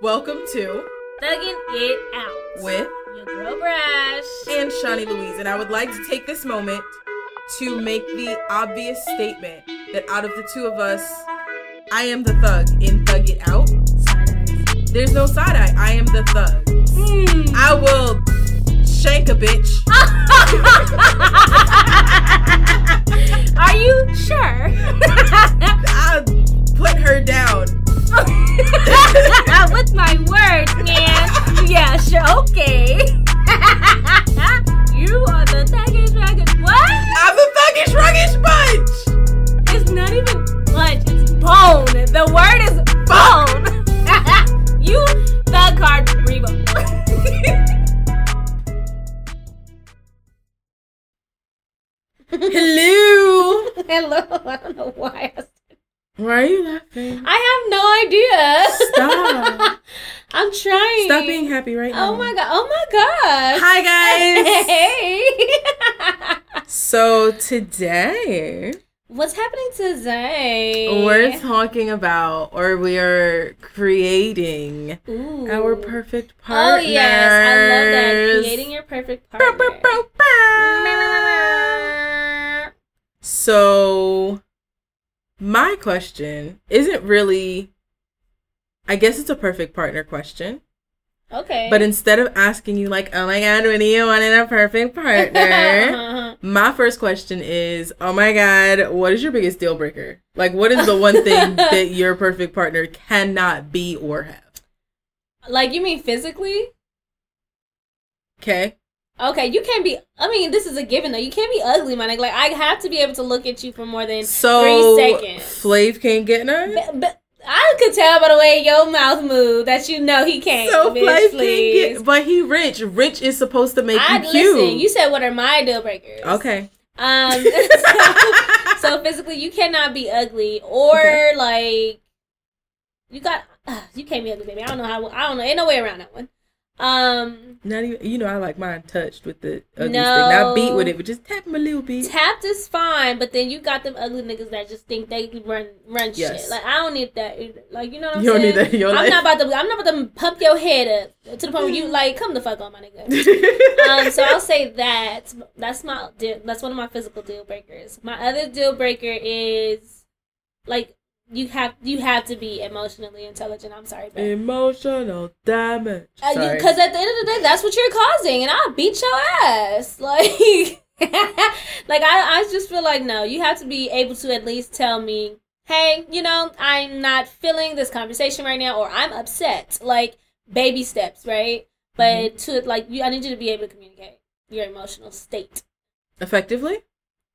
Welcome to Thugging It Out with your girl Brash. and Chani Louise, and I would like to take this moment to make the obvious statement that out of the two of us, I am the thug in Thug It Out. There's no side eye. I am the thug. Hmm. I will shank a bitch. Are you sure? I'll put her down. With my words, man. Yeah, sure. Okay. you are the thuggish ragged. What? I'm the thuggish ruggish bunch. It's not even punch. It's bone. The word is bone. you thug card Rebo. Hello. Hello. I don't know why. I, Why are you laughing? I have no idea. Stop. I'm trying. Stop being happy right oh now. Oh my god. Oh my god. Hi guys. Hey. so today What's happening today? we're talking about or we are creating Ooh. our perfect Oh yes, I love that. Creating your perfect partner. So my question isn't really I guess it's a perfect partner question. Okay. But instead of asking you like, "Oh my god, when do you want in a perfect partner?" My first question is, oh my god, what is your biggest deal breaker? Like, what is the one thing that your perfect partner cannot be or have? like you mean physically? Okay. Okay, you can't be. I mean, this is a given though. You can't be ugly, man. Like I have to be able to look at you for more than So, three seconds. Flav can't get none? But, but I could tell by the way your mouth moved that you know he can't. So, bitch, Flav can't get. But he rich. Rich is supposed to make I you cute. listen. You said what are my deal breakers? okay. Um. so, so physically, you cannot be ugly or Okay. like you got. Uh, you can't be ugly, baby. I don't know how. I don't know. Ain't no way around that one. Um. Not even, you know, I like mine touched with the ugly No. stick. Not beat with it, but just tap him a little bit. Tapped is fine, but then you got them ugly niggas that just think they can run run Yes. shit. Like I don't need that. Like you know what I'm You don't need that in your I'm life. not about to. I'm not about to pump your head up to the point where you like come the fuck on my nigga. um, so I'll say that that's my deal, that's one of my physical deal breakers. My other deal breaker is like you have you have to be emotionally intelligent. I'm sorry, but Emotional damage. Uh, sorry. because at the end of the day, that's what you're causing, and I'll beat your ass. Like, like I, I just feel like no, you have to be able to at least tell me, hey, you know, I'm not feeling this conversation right now, or I'm upset. Like baby steps, right? But mm-hmm. to like, you, I need you to be able to communicate your emotional state, Effectively?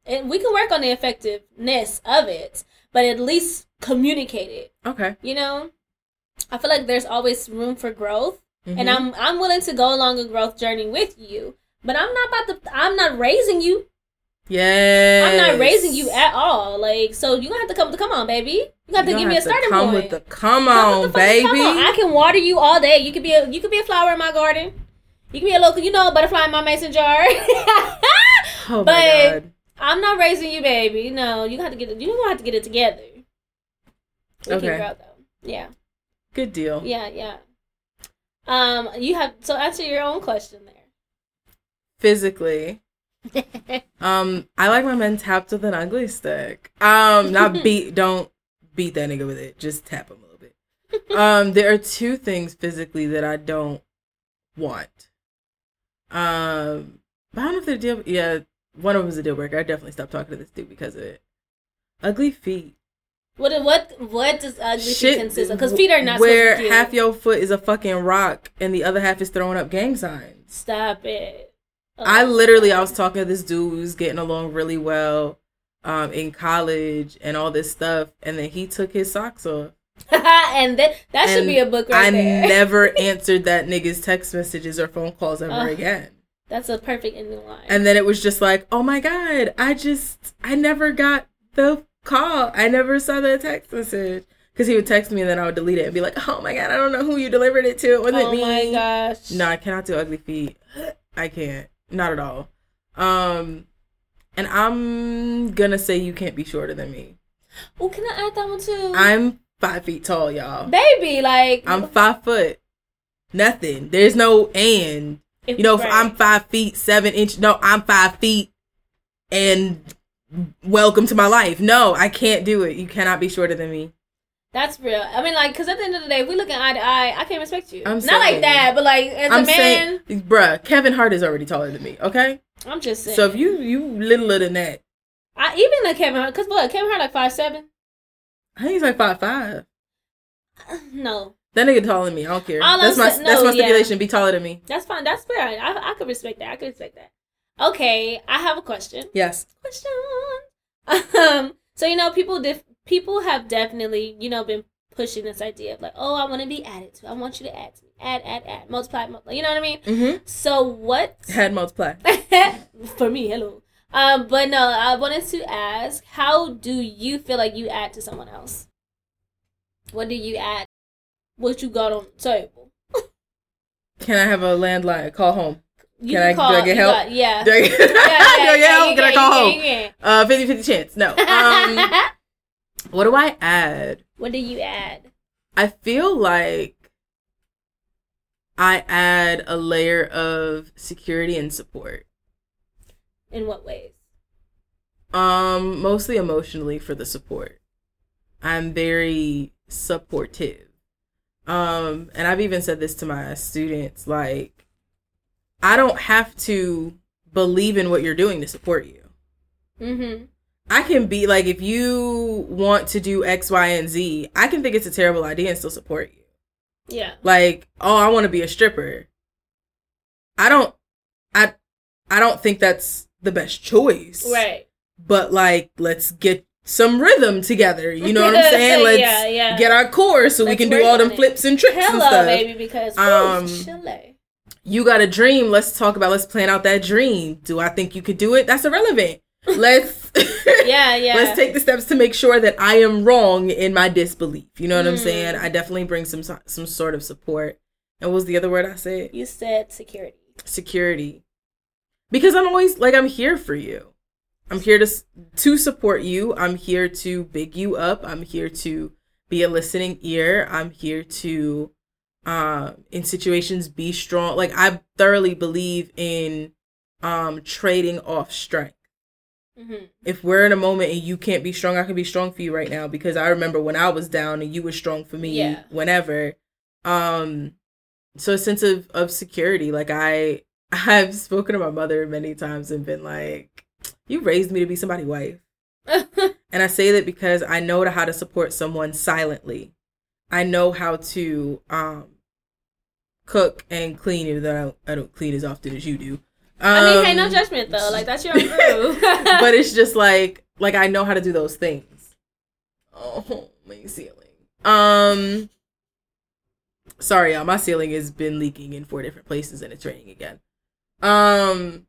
and we can work on the effectiveness of it, but at least communicate it. Okay. You know, I feel like there's always room for growth and Mhm. I'm I'm willing to go along a growth journey with you. But I'm not about to. I'm not raising you. Yeah. I'm not raising you at all. Like, so you gonna have to come. Come on, baby. You got to give me a starting come point. with the come Come on, with the baby. come on. I can water you all day. You could be a you could be a flower in my garden. You can be a local, you know, a butterfly in my mason jar. oh but- my god. I'm not raising you, baby. No, you got to get it. You gonna have to get it together. We Okay. can grow them. Yeah, Good deal. yeah, yeah. Um, you have so answer your own question there. Physically, um, I like my men tapped with an ugly stick. Um, not beat. Don't beat that nigga with it. Just tap him a little bit. Um, there are two things physically that I don't want. Um, but I don't know if they're deal. Yeah, one of them is a deal breaker. I definitely stopped talking to this dude because of it. Ugly feet. What what what does ugly feet Shit, consist of? Because feet are not where half your foot is a fucking rock and the other half is throwing up gang signs. Stop it. Oh I literally, I was talking to this dude who was getting along really well, um, in college and all this stuff, and then he took his socks off. and that that should And be a book right I there. never answered that nigga's text messages or phone calls ever again. That's a perfect ending line. And then it was just like, oh my god, I just, I never got the call. I never saw the text message. Because he would text me and then I would delete it and be like, oh my god, I don't know who you delivered it to. It wasn't oh me. my gosh. No, I cannot do ugly feet. I can't. Not at all. Um, and I'm gonna say you can't be shorter than me. Oh, can I add that one too? I'm five feet tall, y'all. Baby, like I'm five foot. Nothing. There's no and. if- You know, if right. I'm five feet seven inch. No, I'm five feet, and welcome to my life. No, I can't do it. You cannot be shorter than me. That's real. I mean, like, because at the end of the day, if we looking eye to eye, I can't respect you. I'm Not saying- like that, but like as I'm a man, saying, bruh, Kevin Hart is already taller than me. Okay, I'm just saying. so if you you littler than that, I even like Kevin Hart, because what Kevin Hart like five seven. I think he's like five five. No, That nigga taller than me. I don't care. All that's I'm my sa- that's no, my yeah. stipulation. Be taller than me. that's fine. That's fair. I, I could respect that. I could respect that. Okay, I have a question. Yes. Question. Um. So you know, people def- people have definitely you know been pushing this idea of like, oh, I want to be added to. I want you to add to me. Add, add, add. Multiply, multiply. You know what I mean? Mm-hmm. So what? Had multiply. for me, hello. Um, but no, I wanted to ask, how do you feel like you add to someone else? What do you add? What you got on the table? Can I have a landline? Call home. You Can I- do I get you help? got- yeah. Do I, Yeah, do I get help? Can I call home? can, Uh, 50 50 chance. No. Um, what do I add? what do you add? I feel like I add a layer of security and support. In what ways? Um, mostly emotionally for the support. I'm very supportive. Um, and I've even said this to my students like I don't have to believe in what you're doing to support you. Mm-hmm. I can be like if you want to do X, Y, and Z, I can think it's a terrible idea and still support you. Yeah. like oh i want to be a stripper i don't i i don't think that's the best choice Right. but like let's get some rhythm together you know what i'm saying let's yeah, yeah. get our core so we Let's can do all them it. flips and tricks and Hello, stuff baby, because Um, um, Chile. You got a dream let's talk about let's plan out that dream do i think you could do it that's irrelevant let's Yeah, yeah. let's take the steps to make sure that I am wrong in my disbelief. You know what I'm Mm. saying? I definitely bring some some sort of support. And what was the other word I said? You said security. Security. Because I'm always like I'm here for you. I'm here to to support you. I'm here to big you up. I'm here to be a listening ear. I'm here to um in situations be strong. Like I thoroughly believe in um trading off strength Mm-hmm. if we're in a moment and you can't be strong, I can be strong for you right now because I remember when I was down and you were strong for me Yeah. whenever. Um so a sense of of security. Like I I've spoken to my mother many times and been like, You raised me to be somebody's wife. And I say that because I know how to support someone silently. I know how to um cook and clean, even though I don't, I don't clean as often as you do. I mean, hey, no Um, judgment though. Like that's your own groove. but it's just like like I know how to do those things. Oh, my ceiling. Um sorry, y'all, my ceiling has been leaking in four different places and it's raining again. Um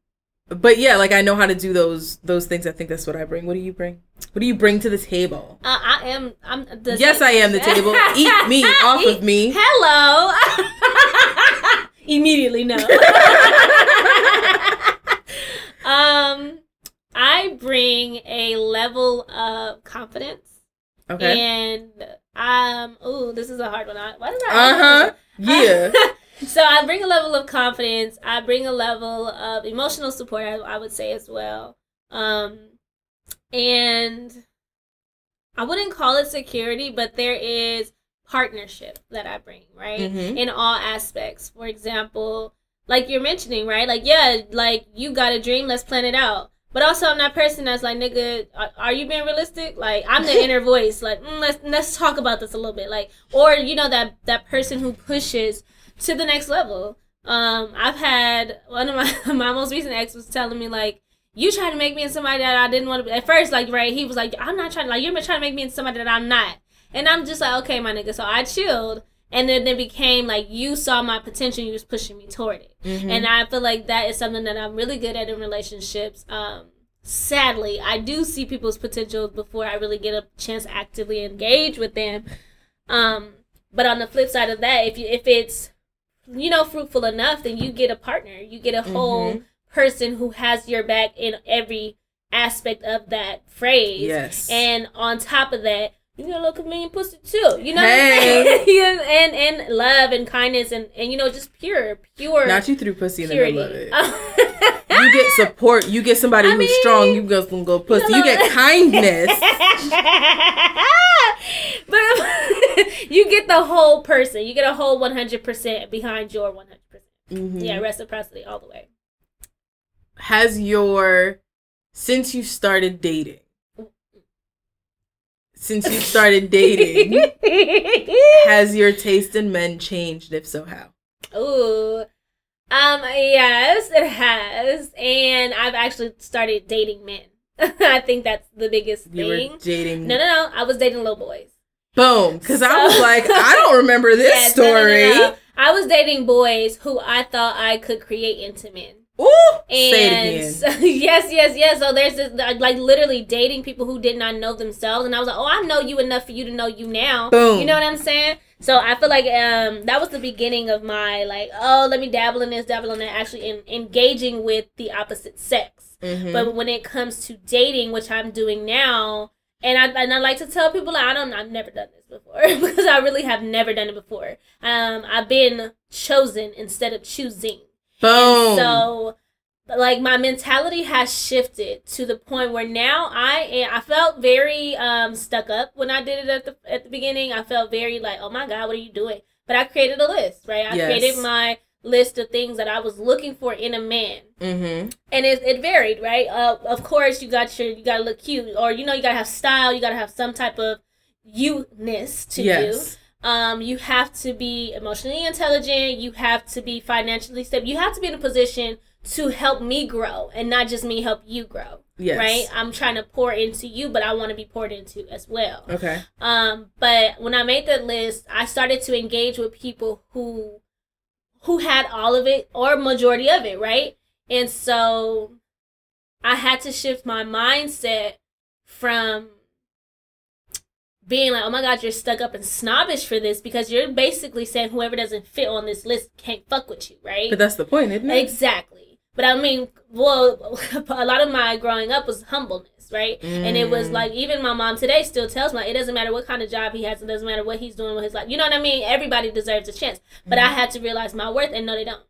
but yeah, like I know how to do those those things. I think that's what I bring. What do you bring? What do you bring to the table? Uh, I am. I'm. The yes, I am the table. Eat me off of me. Hello. Immediately no. um, I bring a level of confidence, Okay. and um. Oh, this is a hard one. Why did I? Uh huh. Yeah. So I bring a level of confidence. I bring a level of emotional support. I, I would say as well. Um, and I wouldn't call it security, but there is partnership that I bring, right? Mhm. In all aspects. For example, like you're mentioning, right? Like, yeah, like you got a dream, let's plan it out. But also, I'm that person that's like, nigga, are, are you being realistic? Like, I'm the inner voice. Like, mm, let's let's talk about this a little bit. Like, or you know that that person who pushes to the next level. Um, I've had one of my my most recent ex was telling me like, you trying to make me into somebody that I didn't want to be. At first, like, right, he was like, I'm not trying. Like, you're trying to make me into somebody that I'm not. And I'm just like, okay, my nigga. So I chilled, and then it became like you saw my potential, you was pushing me toward it. Mhm. And I feel like that is something that I'm really good at in relationships. Um, sadly, I do see people's potential before I really get a chance to actively engage with them. Um, but on the flip side of that, if you if it's you know fruitful enough, then you get a partner. You get a whole mm-hmm. person who has your back in every aspect of that phrase. yes. And on top of that, you get a little convenient pussy too. You know hey. what I'm saying? and and love and kindness and and you know just pure pure. Not you threw pussy in the middle of it. you get support. You get somebody I who's mean, strong. You go good pussy. You, know, you get kindness. you get the whole person. You get a whole one hundred percent behind your one hundred percent. Mm-hmm. Yeah, reciprocity all the way. Has your since you started dating since you started dating, has your taste in men changed? If so, how? Ooh. Um, yes, it has. And I've actually started dating men. I think that's the biggest you thing. dating No, no, no. I was dating little boys. Boom. Because so, I was like, I don't remember this yes, story. No, no, no, I was dating boys who I thought I could create into men. Ooh, and so, yes, yes, yes. So there's this like literally dating people who did not know themselves, and I was like, oh, I know you enough for you to know you now. Boom. You know what I'm saying? So I feel like um that was the beginning of my like, oh, let me dabble in this, dabble in that. Actually, in, engaging with the opposite sex. Mm-hmm. But when it comes to dating, which I'm doing now, and I and I like to tell people like I don't I've never done this before because I really have never done it before. Um, I've been chosen instead of choosing. Boom. And so like my mentality has shifted to the point where now I am, I felt very um stuck up when I did it at the at the beginning. I felt very like, "Oh my god, what are you doing?" But I created a list, right? I yes. created my list of things that I was looking for in a man, mm-hmm. and it, it varied, right? Uh, of course, you got your you got to look cute, or you know, you got to have style, you got to have some type of you-ness to yes. you. Um, you have to be emotionally intelligent. You have to be financially stable. You have to be in a position to help me grow and not just me help you grow. Yes. Right? I'm trying to pour into you, but I want to be poured into as well. Okay. Um, but when I made that list, I started to engage with people who who had all of it or majority of it, right? And so I had to shift my mindset from being like, oh my God, you're stuck up and snobbish for this because you're basically saying whoever doesn't fit on this list can't fuck with you, right? But that's the point, isn't it? Exactly. But I mean, well, a lot of my growing up was humbleness, right? Mm. And it was mm. like, even my mom today still tells me, it doesn't matter what kind of job he has, it doesn't matter what he's doing with his life. You know what I mean? Everybody deserves a chance. But mm. I had to realize my worth, and no, they don't.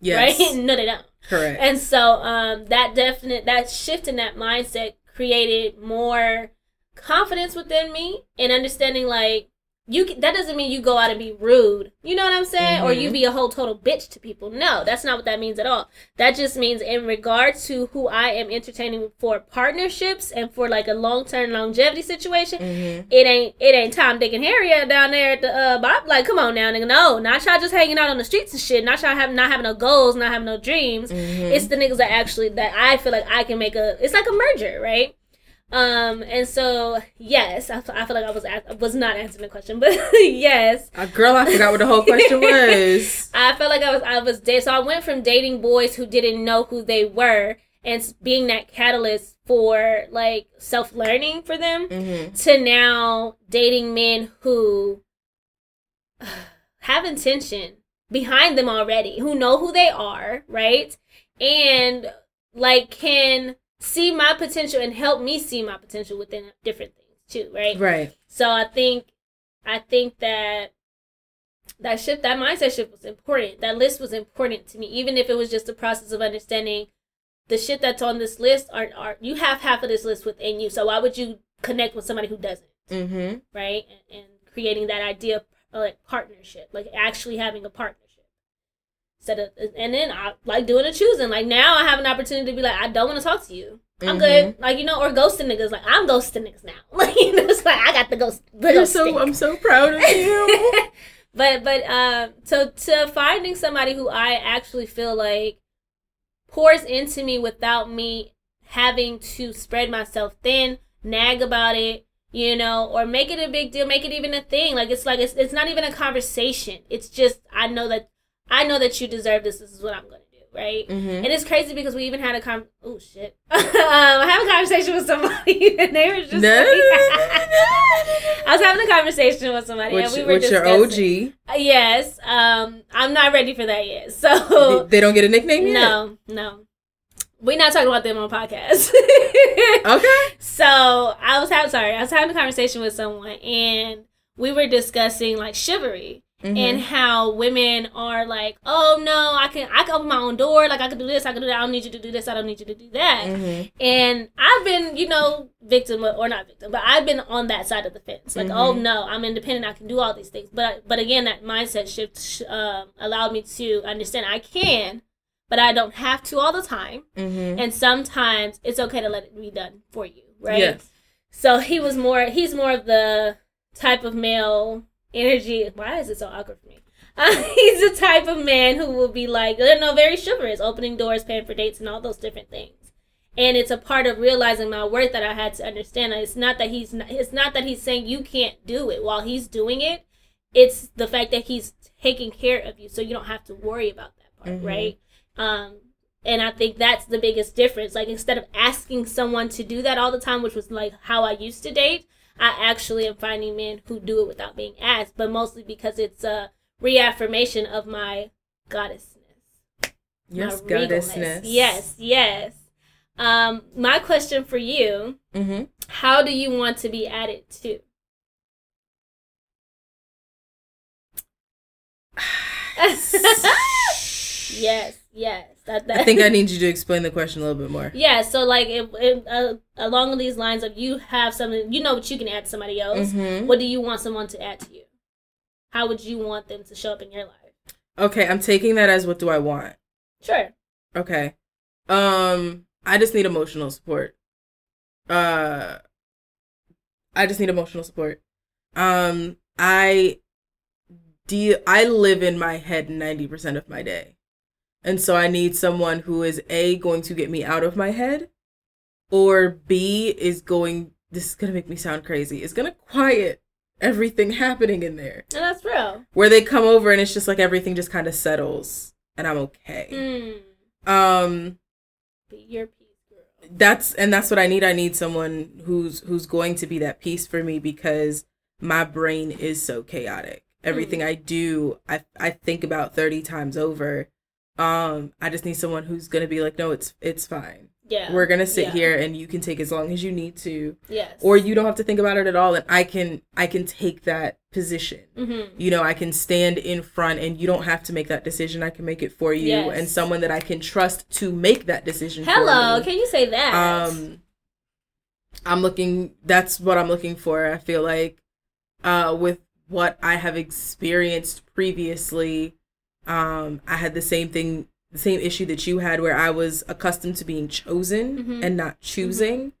Yes. Right? no, they don't. Correct. And so um, that definite, that shift in that mindset created more confidence within me and understanding like you that doesn't mean you go out and be rude you know what i'm saying mm-hmm. or you mm-hmm. be a whole total bitch to people no that's not what that means at all that just means in regard to who i am entertaining for partnerships and for like a long-term longevity situation mm-hmm. it ain't it ain't tom dick and harry down there at the uh Bob. like come on now nigga no not y'all just hanging out on the streets and shit not y'all have not having no goals not having no dreams mm-hmm. it's the niggas that actually that i feel like i can make a it's like a merger right um, and so yes, I, I feel like I was I was not answering the question, but yes. Uh, girl, I forgot what the whole question was. I felt like I was I was dating. So I went from dating boys who didn't know who they were and being that catalyst for like self learning for them mm-hmm. to now dating men who have intention behind them already, who know who they are, right? And like can see my potential and help me see my potential within different things too, right? Right. So I think I think that that shift, that mindset shift was important. That list was important to me, even if it was just a process of understanding the shit that's on this list are are you have half of this list within you. So why would you connect with somebody who doesn't? Mm-hmm. Right, and, and creating that idea of like partnership, like actually having a partner Set of, and then I like doing a choosing. Like now I have an opportunity to be like, I don't want to talk to you. I'm mm-hmm. good. Like, you know, or ghosting niggas. Like, I'm ghosting niggas now. Like, you know, it's like, I got the ghost. The You're so, I'm so proud of you. but, but, um, to, to finding somebody who I actually feel like pours into me without me having to spread myself thin, nag about it, you know, or make it a big deal, make it even a thing. Like, it's like, it's, it's not even a conversation. It's just, I know that I know that you deserve this. This is what I'm going to do, right? Mm-hmm. And it's crazy because we even had a con. Oh shit! um, I have a conversation with somebody, and they were just. No, like, I was having a conversation with somebody, which, and we were which your OG. Uh, yes, um, I'm not ready for that yet. So they don't get a nickname yet. No, no. we're not talking about them on podcast. Okay. So I was having sorry, I was having a conversation with someone and we were discussing like chivalry Mm-hmm. and how women are like, oh no, I can I can open my own door, like I can do this, I can do that. I don't need you to do this, I don't need you to do that. Mhm. And I've been, you know, victim or not victim, but I've been on that side of the fence. Like, Mhm. oh no, I'm independent, I can do all these things. But but again, that mindset shift um, allowed me to understand I can, but I don't have to all the time. Mhm. And sometimes it's okay to let it be done for you, right? Yes. So he was more. He's more of the type of male energy. Why is it so awkward for me? Uh, he's the type of man who will be like, you know, very chivalrous, opening doors, paying for dates, and all those different things. And it's a part of realizing my worth that I had to understand. It's not that he's not, it's not that he's saying you can't do it while he's doing it. It's the fact that he's taking care of you, so you don't have to worry about that part, Mhm. right? Um, and I think that's the biggest difference. Like instead of asking someone to do that all the time, which was like how I used to date, I actually am finding men who do it without being asked, but mostly because it's a reaffirmation of my goddessness. Yes, my regalness. goddessness. Yes, yes. Um, my question for you: Mm-hmm. How do you want to be added to? Yes, yes. That, that. I think I need you to explain the question a little bit more. Yeah, so like it, it, uh, along these lines of you have something, you know what you can add to somebody else. Mhm. What do you want someone to add to you? How would you want them to show up in your life? Okay, I'm taking that as what do I want? Sure. Okay. Um, I just need emotional support. Uh, I just need emotional support. Um, I deal. I live in my head ninety percent of my day, and so I need someone who is a going to get me out of my head, or b is going. This is gonna make me sound crazy. Is gonna quiet everything happening in there. And that's real. Where they come over and it's just like everything just kind of settles, and I'm okay. Mm. Um Be your peace, girl. that's and that's what I need. I need someone who's who's going to be that piece for me because my brain is so chaotic. Everything I do, I I think about 30 times over. Um I just need someone who's going to be like, "No, it's it's fine. Yeah. We're going to sit Yeah. here and you can take as long as you need to Yes. or you don't have to think about it at all and I can I can take that position." Mm-hmm. you know, I can stand in front and you don't have to make that decision. I can make it for you Yes. and someone that I can trust to make that decision Hello. Can you say that? Um I'm looking that's what I'm looking for. I feel like uh with what I have experienced previously, um I had the same thing the same issue that you had where I was accustomed to being chosen Mhm. and not choosing.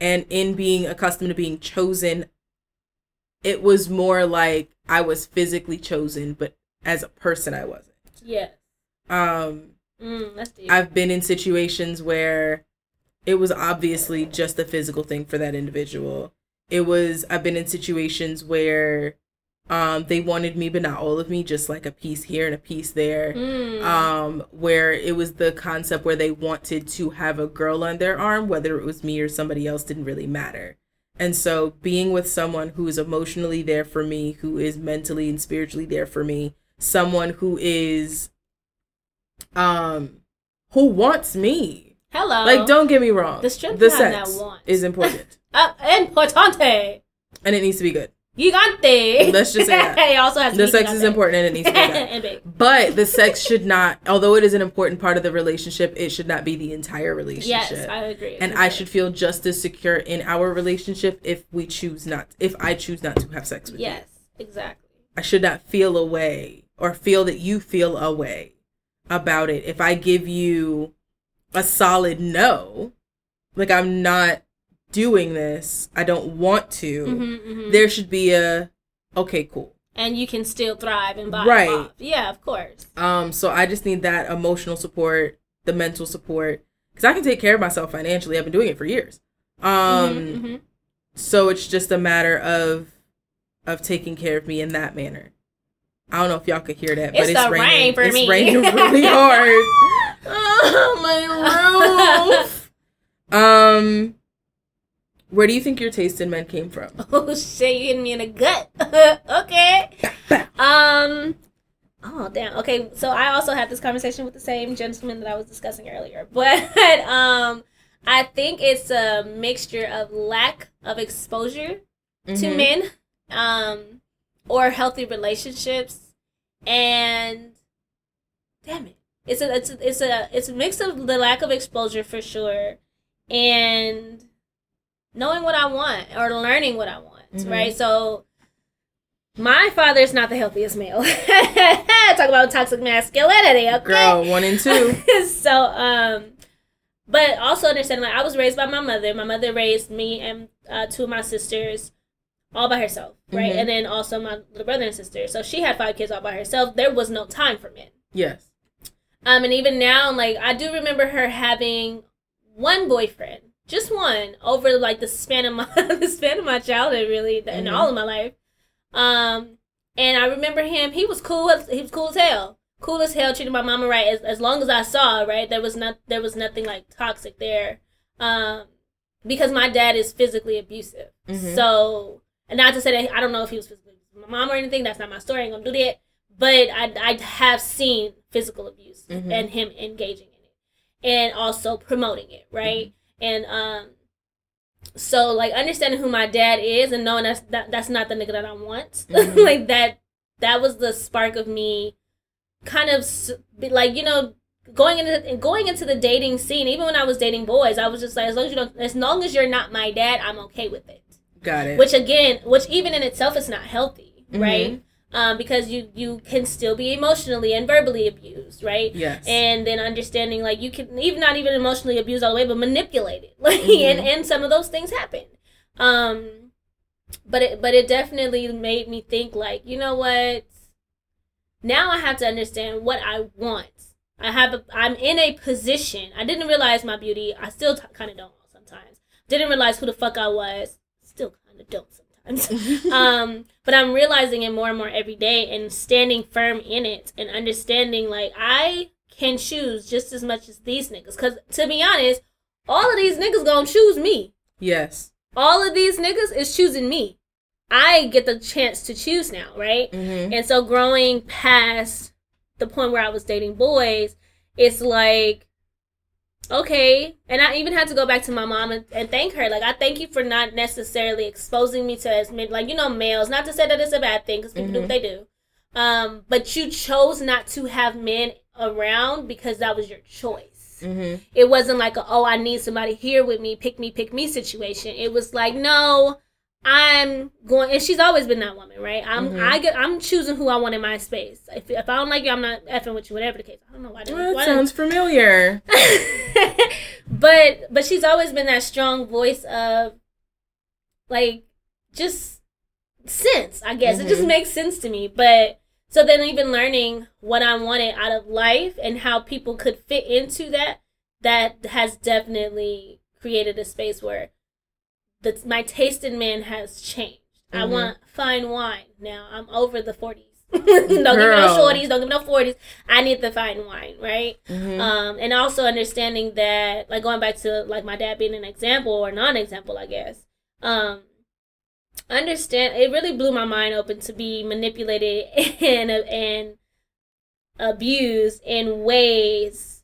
And in being accustomed to being chosen, it was more like I was physically chosen, but as a person I wasn't. yes. Um Mm. I've been in situations where it was obviously just a physical thing for that individual. It was I've been in situations where um they wanted me but not all of me, just like a piece here and a piece there. Mm. Um where it was the concept where they wanted to have a girl on their arm, whether it was me or somebody else didn't really matter. And so being with someone who is emotionally there for me, who is mentally and spiritually there for me, someone who is um who wants me. Hello. Like don't get me wrong. The strength the behind that sex want. is important Uh, importante. and it needs to be good. Gigante. Let's just say that. it also has The sex is important and it needs to be. But the sex should not, although it is an important part of the relationship, it should not be the entire relationship. Yes, I agree. and I should feel just as secure in our relationship if we choose not, if I choose not to have sex with you. Yes, exactly. I should not feel a way or feel that you feel a way about it. If I give you a solid no, like I'm not doing this, I don't want to, hmm hmm there should be a okay, cool. and you can still thrive and buy Right. off. Yeah, of course. Um, so I just need that emotional support, the mental support, because I can take care of myself financially. I've been doing it for years. Um, Mhm, mhm. so it's just a matter of of taking care of me in that manner. I don't know if y'all could hear that, but It's it's raining. rain for it's me. raining really hard. oh, my roof. um, where do you think your taste in men came from? Oh shit, you hitting me in the gut. okay. Um, Oh damn. Okay, so I also had this conversation with the same gentleman that I was discussing earlier, but um, I think it's a mixture of lack of exposure to Mhm. men, um, or healthy relationships, and damn it, it's a it's a, it's a it's a mix of the lack of exposure for sure, and knowing what I want or learning what I want, Mhm. right? So my father is not the healthiest male. Talk about toxic masculinity, okay? Girl, one and two. so, um, but also understanding, like I was raised by my mother. My mother raised me and uh, two of my sisters all by herself, right? Mhm. And then also my little brother and sister. So she had five kids all by herself. There was no time for men. Yes. Um, and even now, like I do remember her having one boyfriend, just one, over like the span of my the span of my childhood, really, and Mhm. all of my life. Um, and I remember him. He was cool. as- He was cool as hell. Cool as hell. Treated my mama right. As, as long as I saw, right, there was not there was nothing like toxic there. Um, because my dad is physically abusive. Mhm. So, and not to say that I don't know if he was physically abusive my mom or anything. That's not my story. I ain't gonna do that. But I I have seen physical abuse Mhm. and him engaging in it, and also promoting it, right? And um, so like understanding who my dad is and knowing that's that, that's not the nigga that I want, Mhm. like that that was the spark of me, kind of like you know going into going into the dating scene. Even when I was dating boys, I was just like as long as you don't, as long as you're not my dad, I'm okay with it Got it. which again which even in itself is not healthy Mhm. right um, because you you can still be emotionally and verbally abused right? Yes. and then understanding like you can even not even emotionally abused all the way but manipulated like Mhm. and, and some of those things happen. Um but it but it definitely made me think like you know what? Now i have to understand what i want. I have a, i'm in a position. I didn't realize my beauty. I still t- kind of don't sometimes. Didn't realize who the fuck i was. Still kind of don't sometimes um but i'm realizing it more and more every day and standing firm in it and understanding like i can choose just as much as these niggas. Because to be honest all of these niggas gonna choose me. Yes. all of these niggas is choosing me. I get the chance to choose now right? Mm-hmm. and so growing past the point where I was dating boys, it's like, okay. And I even had to go back to my mom and, and thank her. Like, I thank you for not necessarily exposing me to as many, like, you know, males. Not to say that it's a bad thing because people do what they do. Um, but you chose not to have men around because that was your choice. Mm-hmm. It wasn't like, a, oh, I need somebody here with me, pick me, pick me situation. It was like, no, I'm going, and she's always been that woman, right? I'm, Mhm. I get, I'm choosing who I want in my space. If, if I don't like you, I'm not effing with you, whatever the case. I don't know why. Well, why that sounds familiar. but but she's always been that strong voice of like just sense i guess it just Mhm. makes sense to me but so then even learning what i wanted out of life and how people could fit into that that has definitely created a space where the, my taste in men has changed. I Mhm. want fine wine now. I'm over the 40s don't give me no shorties don't give me no 40s i need the fine wine right? Mm-hmm. um, and also understanding that like going back to like my dad being an example or non-example i guess um understand it really blew my mind open to be manipulated and and abused in ways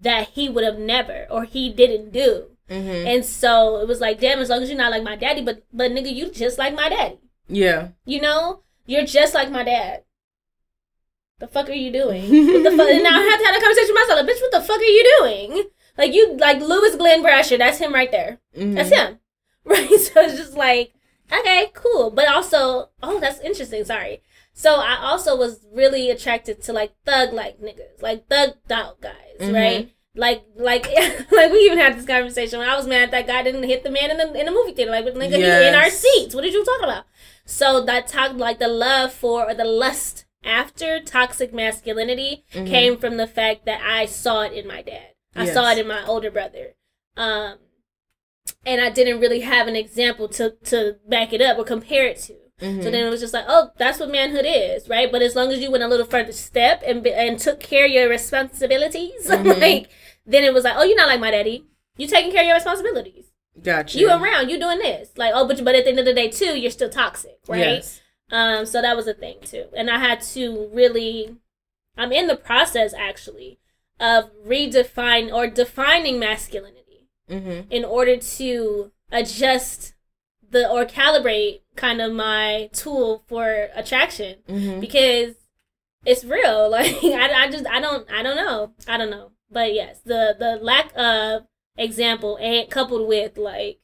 that he would have never or he didn't do mm-hmm. and so it was like damn as long as you're not like my daddy but but nigga you just like my daddy yeah. you know, you're just like my dad. The fuck are you doing? What the fuck? And now I have to have a conversation with myself. Like, bitch, what the fuck are you doing? Like you, like Lewis Glenn Brasher. That's him right there. Mhm. That's him, right? So it's just like, okay, cool. But also, oh, that's interesting. Sorry. So I also was really attracted to like thug like niggas, like thug out guys, Mhm. right? Like, like, like we even had this conversation when I was mad that guy didn't hit the man in the in the movie theater. Like, with nigga, he in our seats. What did you talk about? So that talk like the love for or the lust after toxic masculinity Mhm. came from the fact that I saw it in my dad. I Yes. saw it in my older brother. Um and I didn't really have an example to to back it up or compare it to. Mhm. So then it was just like, oh, that's what manhood is, right? But as long as you went a little further step and and took care of your responsibilities, Mhm. like then it was like, oh, you're not like my daddy. You're taking care of your responsibilities. Gotcha. You around, you doing this. Like, oh, but but at the end of the day too, you're still toxic, right? Yes. Um, so that was a thing too, and I had to really I'm in the process actually of redefine or defining masculinity Mm-hmm. in order to adjust the or calibrate kind of my tool for attraction Mm-hmm. because it's real. Like I, I just I don't I don't know I don't know. But yes, the the lack of example and coupled with like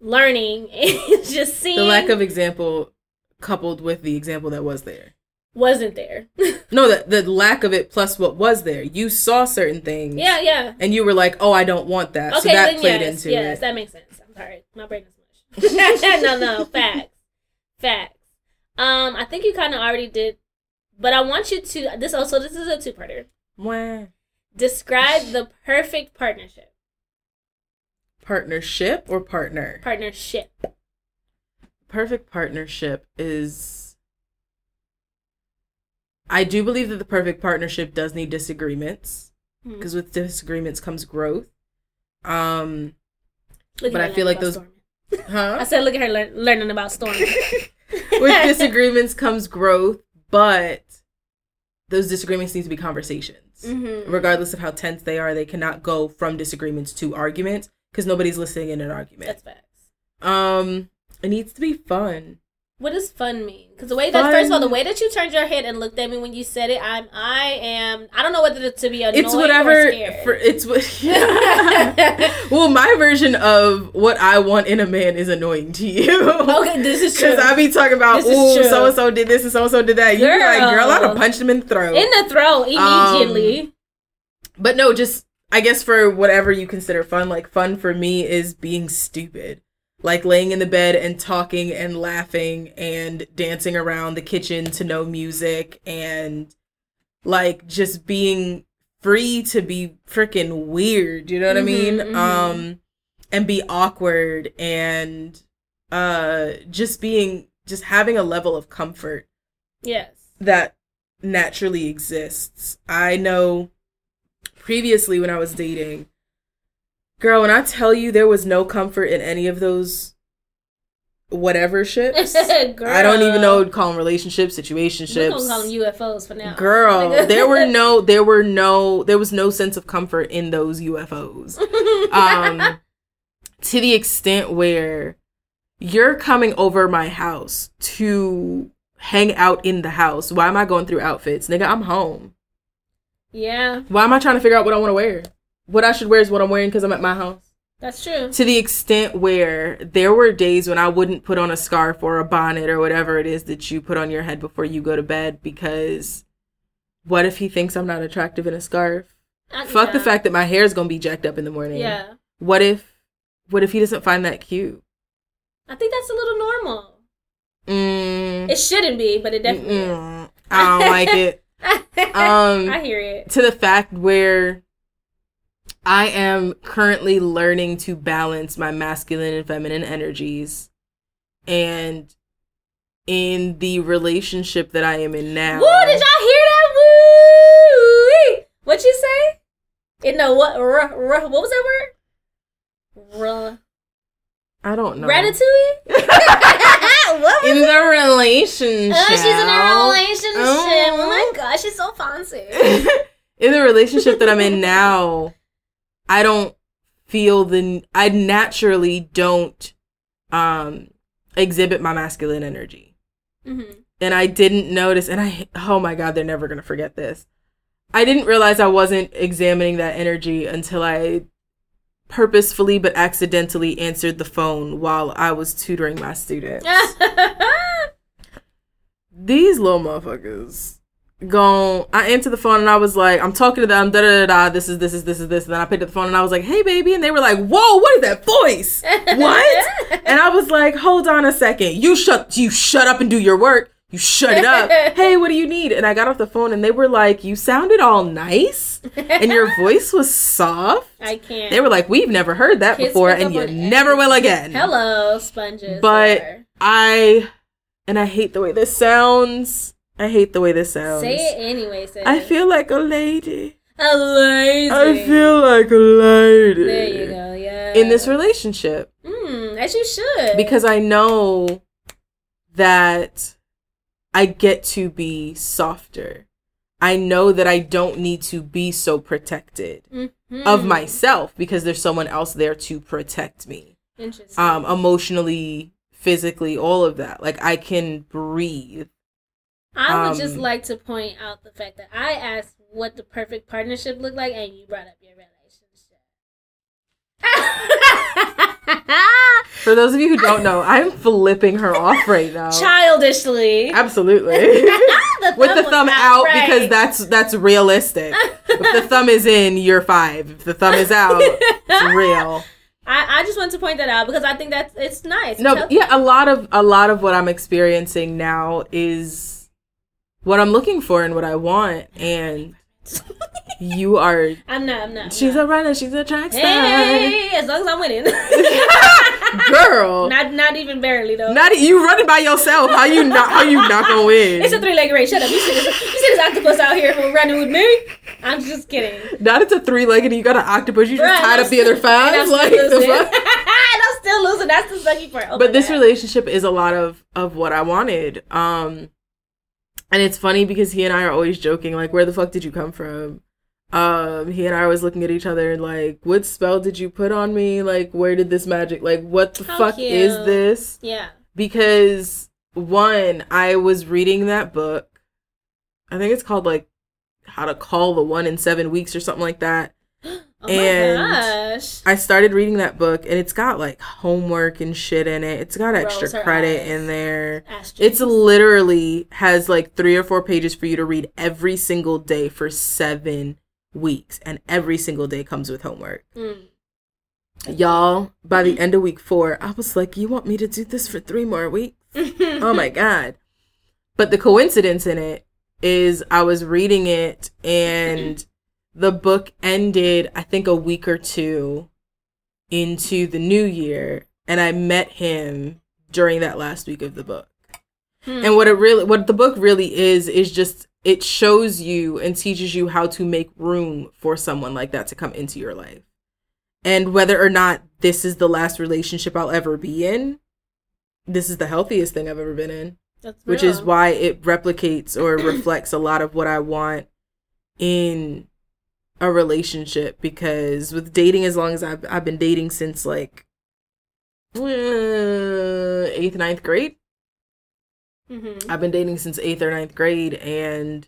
learning and just seeing The lack of example coupled with the example that was there. wasn't there. No, the, the lack of it plus what was there. You saw certain things. yeah, yeah. And you were like, oh, I don't want that. so Okay, that then played yes, into yes, it. that makes sense. I'm sorry, my brain is mush. no, no, facts, facts. Um, I think you kind of already did, but I want you to this also this is a two parter. Mwah. Describe the perfect partnership. Partnership or partner? Partnership. perfect partnership is I do believe that the perfect partnership does need disagreements Hmm. because with disagreements comes growth. Um, But I feel like those- Stormy. I said, look at her lear- learning about storm. with disagreements comes growth, but those disagreements need to be conversations. Mhm. Regardless of how tense they are, they cannot go from disagreements to arguments because nobody's listening in an argument. That's facts. Um, it needs to be fun. What does fun mean? Because the way that first of all, the way that you turned your head and looked at me when you said it, I'm I am I don't know whether to be annoyed it's or whatever scared. for it's what well my version of what i want in a man is annoying to you okay, this is true. because i be talking about This is oh so and so did this and so and so did that you be like girl Girl. have punched him in the throat in the throat um, immediately. but no just i guess for whatever you consider fun like fun for me is being stupid like laying in the bed and talking and laughing and dancing around the kitchen to no music and like just being free to be freaking weird you know what i Mhm, mean mhm. um and be awkward and uh just being just having a level of comfort yes. that naturally exists. I know previously when I was dating, girl, when I tell you there was no comfort in any of those whatever ships. Girl. I don't even know call them relationships, We're situationships. gonna call them UFOs for now. Girl, there were no there were no there was no sense of comfort in those UFOs. Um to the extent where you're coming over my house to hang out in the house. Why am I going through outfits? Nigga, I'm home. yeah, Why am I trying to figure out what I want to wear? What I should wear is what I'm wearing because I'm at my house. that's true. To the extent where there were days when I wouldn't put on a scarf or a bonnet or whatever it is that you put on your head before you go to bed because what if he thinks I'm not attractive in a scarf? I- Fuck the fact that my hair is gonna be jacked up in the morning. Yeah, What if what if he doesn't find that cute? I think that's a little normal. Mm, It shouldn't be, but it definitely I don't like it. Um, I hear it. to the fact where I am currently learning to balance my masculine and feminine energies. And in the relationship that I am in now. Woo! Did y'all hear that? Woo! What you say? In the what? R- r- what was that word? R- I don't know. Ratatouille. what was in it? the relationship. Oh, she's in a relationship. Oh, Oh. my uh-huh. gosh, she's so fancy. in the relationship that I'm in now, I don't feel the I naturally don't um exhibit my masculine energy. Mm-hmm. And I didn't notice and I oh my god, they're never going to forget this. I didn't realize I wasn't examining that energy until I purposefully but accidentally answered the phone while I was tutoring my students. These little motherfuckers gone I answered the phone and I was like, I'm talking to them, da da da this is this is this is this. And then I picked up the phone and I was like, hey baby, and they were like, Whoa, what is that voice? What? And I was like, hold on a second. You shut you shut up and do your work. You shut it up. hey, what do you need? And I got off the phone and they were like, You sounded all nice and your voice was soft. I can't. They were like, We've never heard that Kids before and you never will again. Hello, sponges. But- Or- I and I hate the way this sounds. I hate the way this sounds. say it anyway. Say I feel like a lady. amazing. I feel like a lady. There you go. Yeah. In this relationship. Mm, as you should. Because I know that I get to be softer. I know that I don't need to be so protected Mhm. of myself because there's someone else there to protect me. Interesting. Um emotionally, physically, all of that. Like I can breathe. I would just um, like to point out the fact that I asked what the perfect partnership looked like, and you brought up your relationship. For those of you who don't know, I'm flipping her off right now. Childishly. Absolutely. The With the thumb out right. because that's that's realistic. if the thumb is in, you're five. If the thumb is out, it's real. I, I just want to point that out because I think that's it's nice. No, yeah, a lot of a lot of what I'm experiencing now is what I'm looking for and what I want, and you are. I'm not. I'm not. She's I'm a runner. She's a track star. Hey, as long as I'm winning. Girl, not not even barely though. not you running by yourself. How you not? How you not gonna win? it's a three legged race. Shut up. You see this? You see this octopus out here running with me? I'm just kidding. Not it's a three legged. You got an octopus. You just Right, tied I'm up the other and I'm five. still the losing. fuck. and I'm still losing. That's the sucky part. Oh but this God. relationship is a lot of of what I wanted. Um and it's funny because he and I are always joking like where the fuck did you come from? Um he and I are always looking at each other and like what spell did you put on me? Like where did this magic like what the How fuck is this? Yeah. Because one I was reading that book. I think it's called like how to call the one in 7 weeks or something like that. Oh And- gosh. I started reading that book and it's got like homework and shit in it. It's got extra Rolls credit in there. It's literally has like three or four pages for you to read every single day for seven weeks, and every single day comes with homework. Mm. Y'all, by the end of week four, I was like, "You want me to do this for three more weeks? Oh my god!" But the coincidence in it is, I was reading it, and the book ended. I think a week or two into the new year, and I met him during that last week of the book. Hmm. And what it really what the book really is is just it shows you and teaches you how to make room for someone like that to come into your life. And whether or not this is the last relationship I'll ever be in, this is the healthiest thing I've ever been in, That's which is why it replicates or reflects a lot of what I want in a relationship because with dating as long as I've I've been dating since like uh, 8th ninth grade Mhm. I've been dating since eighth or ninth grade, and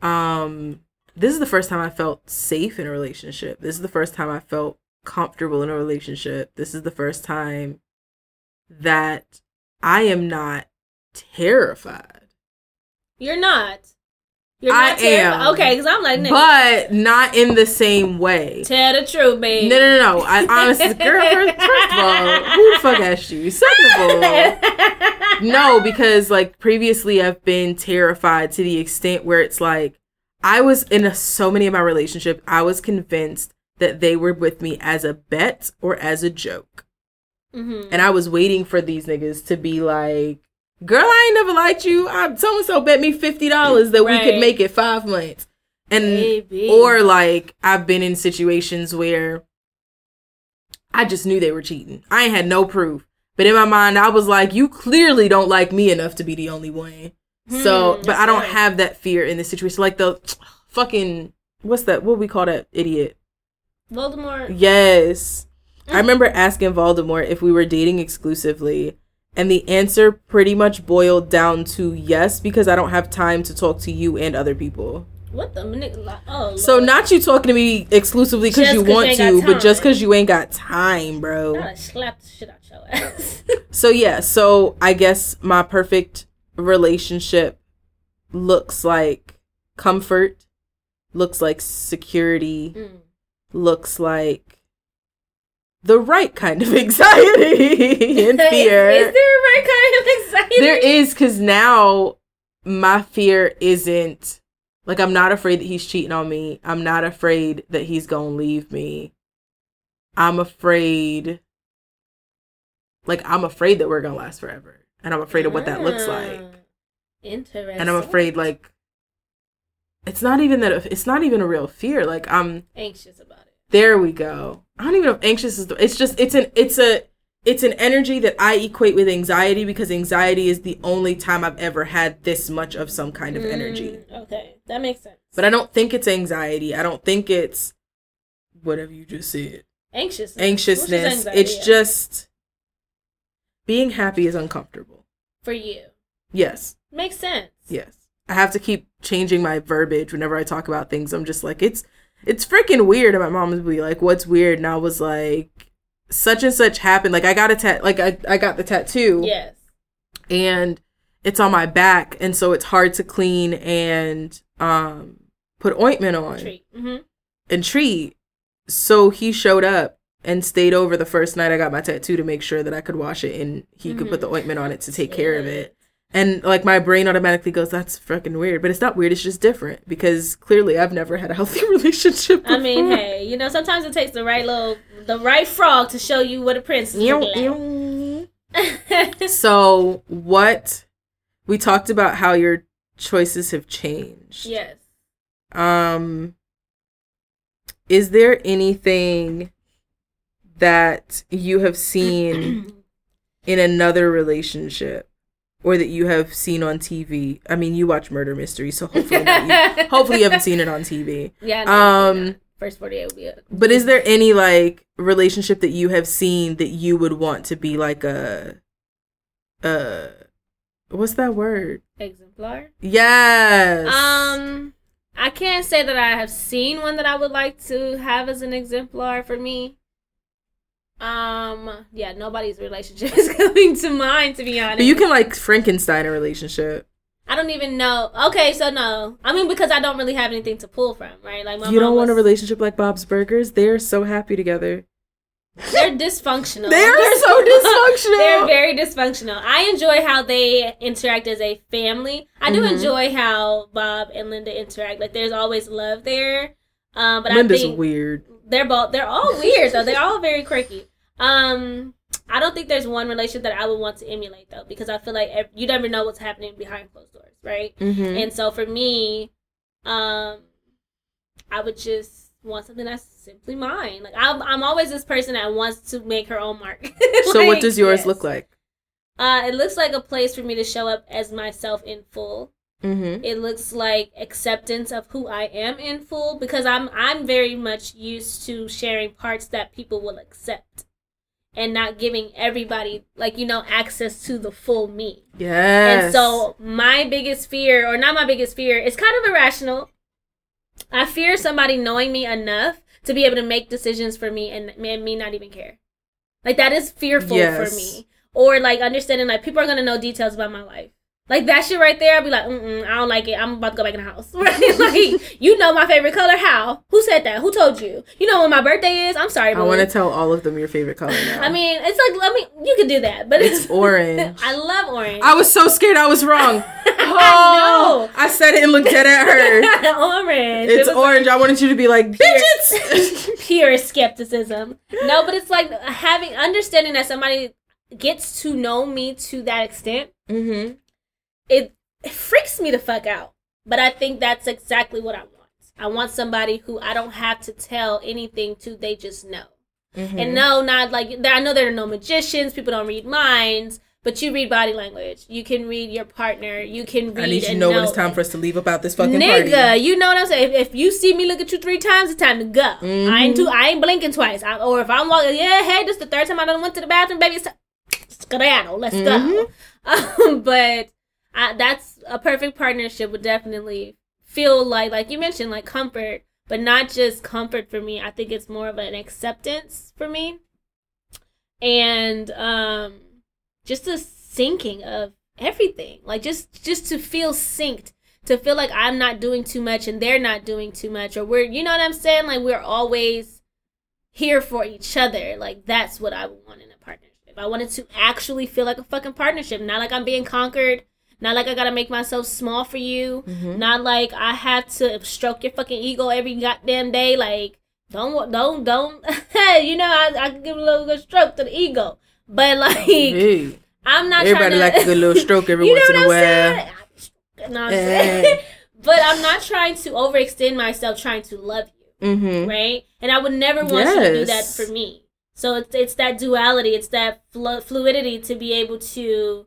um, this is the first time I felt safe in a relationship. This is the first time I felt comfortable in a relationship. This is the first time that I am not terrified, You're not. You're I am. Okay, because I'm like, nigga, but not in the same way. tell the truth, baby. No, no, no, no. I honestly, girl, first, first of all, who the fuck asked you? Second of all, no, because like previously I've been terrified to the extent where it's like I was in a, so many of my relationships, I was convinced that they were with me as a bet or as a joke. Mhm. And I was waiting for these niggas to be like, girl, I ain't never liked you. I so and so bet me $50 that we could make it five months. And or like I've been in situations where I just knew they were cheating. I ain't had no proof. But in my mind, I was like, you clearly don't like me enough to be the only one. so, Hmm, but I don't right. have that fear in this situation. Like the fucking, what's that? What we call that idiot? Voldemort. Yes. Mm. I remember asking Voldemort if we were dating exclusively. And the answer pretty much boiled down to yes, because I don't have time to talk to you and other people. What the nigga? Oh, So Lord. not you talking to me exclusively because you 'cause you want ain't to, but just because you ain't got time, bro. Slap the shit out your ass. So yeah, so I guess my perfect relationship looks like comfort, looks like security, Mm. looks like the right kind of anxiety and fear. Is, is there a right kind of anxiety? There is because now my fear isn't like I'm not afraid that he's cheating on me. I'm not afraid that he's gonna leave me. I'm afraid like I'm afraid that we're gonna last forever. And I'm afraid of what that looks like. Ah, Interesting. And I'm afraid like it's not even that it's not even a real fear. Like I'm anxious about it. There we go. I don't even know if anxious is the, it's just it's an it's a it's an energy that I equate with anxiety because anxiety is the only time I've ever had this much of some kind of energy. Mm, okay, that makes sense. But I don't think it's anxiety. I don't think it's whatever you just said. anxiousness. Anxiousness. Anxiety, it's yeah. just being happy is uncomfortable. for you. Yes. Makes sense. Yes. I have to keep changing my verbiage whenever I talk about things. I'm just like, it's it's freaking weird. And my mom would be like, What's weird? And I was like, such and such happened. Like I got a tat like I, I got the tattoo Yes. and it's on my back and so it's hard to clean and um put ointment on Treat. hmm and treat. So he showed up and stayed over the first night I got my tattoo to make sure that I could wash it and he could put the ointment on it to take care of it. And like my brain automatically goes, that's fucking weird. But it's not weird, it's just different because clearly I've never had a healthy relationship. I mean, hey, you know, sometimes it takes the right little, the right frog to show you what a princess is like. So, what we talked about how your choices have changed. yes. Um is there anything that you have seen in another relationship or that you have seen on TV? I mean, you watch murder mystery, so hopefully you, hopefully you haven't seen it on TV. Yeah. no, Um first forty eight would be a but is there any like relationship that you have seen that you would want to be like a uh what's that word? exemplar. Yes. Um, I can't say that I have seen one that I would like to have as an exemplar for me. Um, yeah, nobody's relationship is coming to mind to be honest. but you can like Frankenstein a relationship. I don't even know. Okay, so no. I mean, because I don't really have anything to pull from, right? Like my you don't mom want a relationship like Bob's Burgers? They're so happy together. They're dysfunctional. They're so dysfunctional. They're very dysfunctional. I enjoy how they interact as a family. I do Mhm. enjoy how Bob and Linda interact. Like, there's always love there. Um, but Linda's I think weird. they're both they're all weird though. They're all very quirky. Um, I don't think there's one relationship that I would want to emulate though, because I feel like ev- you never know what's happening behind closed doors, right? Mm-hmm. And so for me, um, I would just want something that's simply mine. Like I'm, I'm always this person that wants to make her own mark. so what does yours yes. look like? Uh, it looks like a place for me to show up as myself in full. Mm-hmm. It looks like acceptance of who I am in full because I'm I'm very much used to sharing parts that people will accept and not giving everybody like you know access to the full me. Yes. And so my biggest fear, or not my biggest fear, it's kind of irrational. I fear somebody knowing me enough to be able to make decisions for me and, and me not even care. Like that is fearful Yes. for me. Or like understanding like people are gonna know details about my life. Like that shit right there, I'd be like, Mm-mm, I don't like it. I'm about to go back in the house. Right? like, you know my favorite color? How? Who said that? Who told you? You know when my birthday is? I'm sorry, I want to tell all of them your favorite color now. I mean, it's like let me. You can do that, but It's orange. I love orange. I was so scared I was wrong. I Oh, I said it and looked dead at her. It's orange. It's It orange. I wanted you to be like, bitches. like pure skepticism. No, but it's like having understanding that somebody gets to know me to that extent. mm-hmm. It, it freaks me the fuck out. But I think that's exactly what I want. I want somebody who I don't have to tell anything to. They just know. Mm-hmm. And no, not like I know there are no magicians. People don't read minds. But you read body language. You can read your partner. You can read. I need you to know when it's time for us to leave about this fucking Nigga, party. you know what I'm saying? If, if you see me look at you three times, it's time to go. I ain't Mm-hmm. too, I ain't blinking twice. I, or if I'm walking, yeah, hey, this the third time I done went to the bathroom, baby. It's time. Let's go. Um, but I, that's a perfect partnership. Would definitely feel like, like you mentioned, like comfort, but not just comfort for me. I think it's more of an acceptance for me, and um, just a syncing of everything. Like just just to feel synced to feel like I'm not doing too much and they're not doing too much, or we're, you know what I'm saying? Like we're always here for each other. Like that's what I want in a partnership. I want it to actually feel like a fucking partnership, not like I'm being conquered, not like I gotta make myself small for you, not like I have to stroke your fucking ego every goddamn day. Like don't don't don't, you know I I can give a little good stroke to the ego, but like Hey, I'm not everybody trying like to, a little stroke every you know once in a while. No, I'm saying. but I'm not trying to overextend myself trying to love you, Mm-hmm. right? And I would never want you to do that for me. So it's it's that duality, it's that flu- fluidity to be able to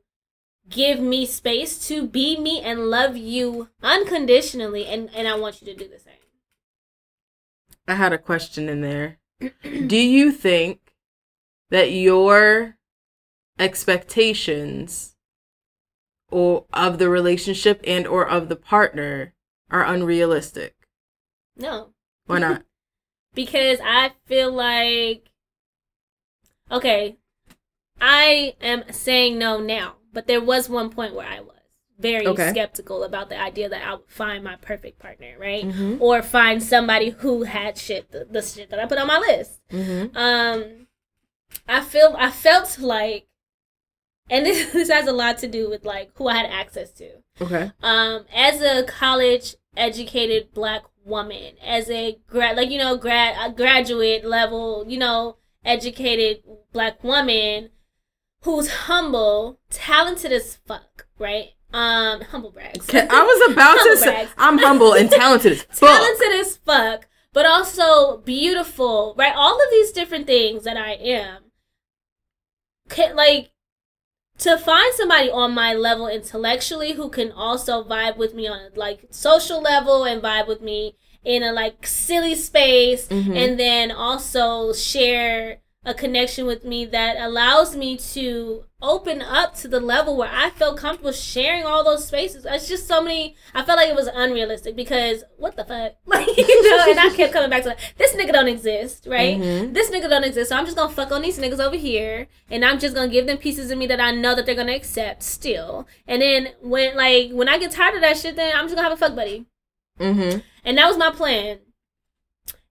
give me space to be me and love you unconditionally and and I want you to do the same. I had a question in there. Do you think that your expectations or of the relationship and or of the partner are unrealistic? No. Why not? because I feel like okay, I am saying no now, but there was one point where I was very Okay. skeptical about the idea that I would find my perfect partner, right? Mhm. Or find somebody who had shit the, the shit that I put on my list. Mhm. Um I feel I felt like and this, this has a lot to do with like who I had access to Okay. um as a college educated black woman as a grad like you know grad a graduate level you know educated black woman who's humble talented as fuck right um humble brags I was about to say. I'm humble and talented as fuck. talented as fuck but also beautiful right all of these different things that i am can like to find somebody on my level intellectually who can also vibe with me on a like social level and vibe with me in a like silly space Mhm. and then also share a connection with me that allows me to open up to the level where I feel comfortable sharing all those spaces. It's just so many. I felt like it was unrealistic because what the fuck, like you know. And I kept coming back to like, this nigga don't exist, right? Mhm. This nigga don't exist, so I'm just gonna fuck on these niggas over here, and I'm just gonna give them pieces of me that I know that they're gonna accept still. And then when like when I get tired of that shit, then I'm just gonna have a fuck buddy. Mm-hmm. And that was my plan.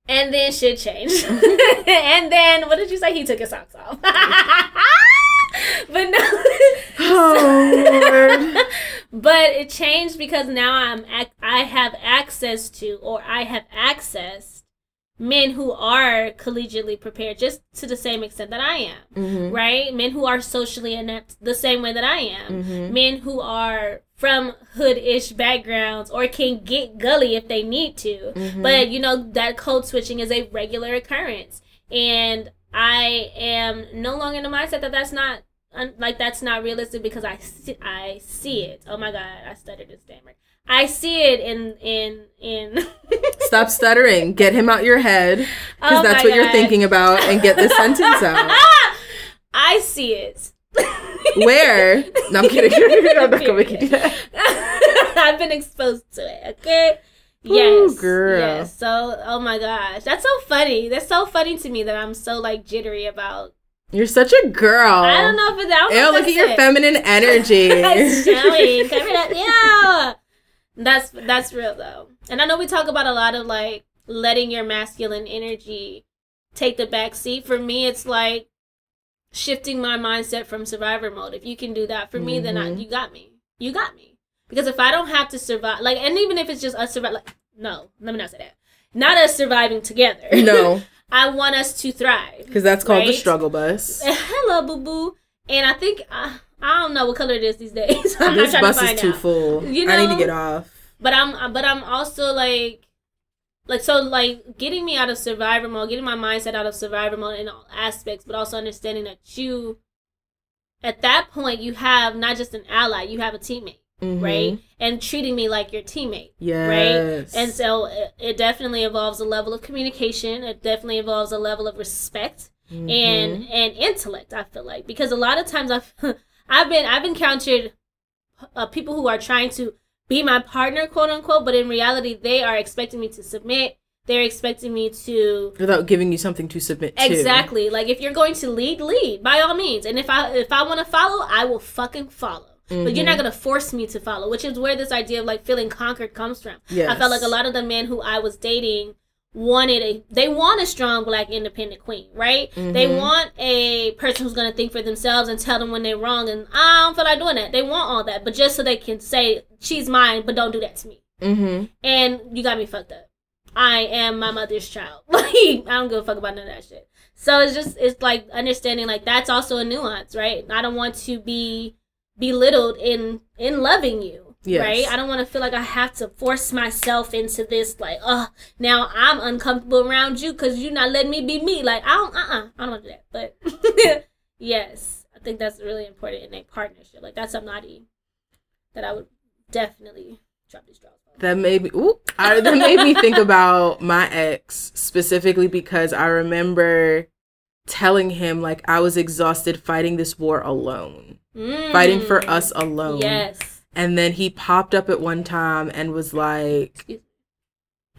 And then shit changed. and then what did you say? He took his socks off. but no. Oh, but it changed because now I'm ac- I have access to or I have accessed men who are collegiately prepared just to the same extent that I am. Mhm. Right? Men who are socially inept the same way that I am Mhm. men who are from hood-ish backgrounds or can get gully if they need to Mhm. but you know that code switching is a regular occurrence and i am no longer in the mindset that that's not like that's not realistic because i see, i see it oh my god i stuttered and stammered i see it in in in Stop stuttering. Get him out your head because Oh that's what you're thinking about, and get this sentence out. i see it Where? No, I'm kidding. I'm not gonna make you do that. I've been exposed to it. Okay. Ooh, Yes, girl. Yes. So, oh my gosh, that's so funny. That's so funny to me that I'm so like jittery about. You're such a girl. I don't know if it's that. Ew, look at your feminine energy. That's showing. Up. Yeah. That's that's real though, and I know we talk about a lot of like letting your masculine energy take the back seat. For me, it's like shifting my mindset from survivor mode. If you can do that for me, then I, Mhm. you got me. You got me. Because if I don't have to survive, like, and even if it's just us survive, like, no, let me not say that. Not us surviving together. no, I want us to thrive. because that's called the struggle bus. Hello, boo boo. And I think uh, I don't know what color it is these days. I'm this not trying bus to find is too out. full. You know? I need to get off. But I'm but I'm also like like so like getting me out of survivor mode, getting my mindset out of survivor mode in all aspects, but also understanding that you at that point you have not just an ally, you have a teammate, Mhm. right? And treating me like your teammate. Yes. Right? And so it, it definitely involves a level of communication. It definitely involves a level of respect Mhm. and and intellect. I feel like because a lot of times I've I've been I've encountered uh, people who are trying to be my partner, quote unquote, but in reality they are expecting me to submit. They're expecting me to without giving you something to submit to. exactly like if you're going to lead, lead by all means. And if I if I want to follow, I will fucking follow. But you're not gonna force me to follow, which is where this idea of like feeling conquered comes from. Yes. I felt like a lot of the men who I was dating wanted a they want a strong black independent queen, right? They Mhm. want a person who's gonna think for themselves and tell them when they're wrong and I don't feel like doing that. They want all that, but just so they can say, She's mine, but don't do that to me. Mm-hmm. And you got me fucked up. I am my mother's child. Like I don't give a fuck about none of that shit. So it's just it's like understanding like that's also a nuance, right? I don't want to be belittled in in loving you. Yes. right? I don't want to feel like I have to force myself into this. Like, oh, now I'm uncomfortable around you because you're not letting me be me. Like, I don't, uh, uh I don't want to do that. But yes, I think that's really important in a partnership. Like, that's somebody that I would definitely drop these draws. That made me ooh, I, that made me think about my ex specifically because I remember telling him like I was exhausted fighting this war alone, fighting for Mm. us alone. Yes. And then he popped up at one time and was like,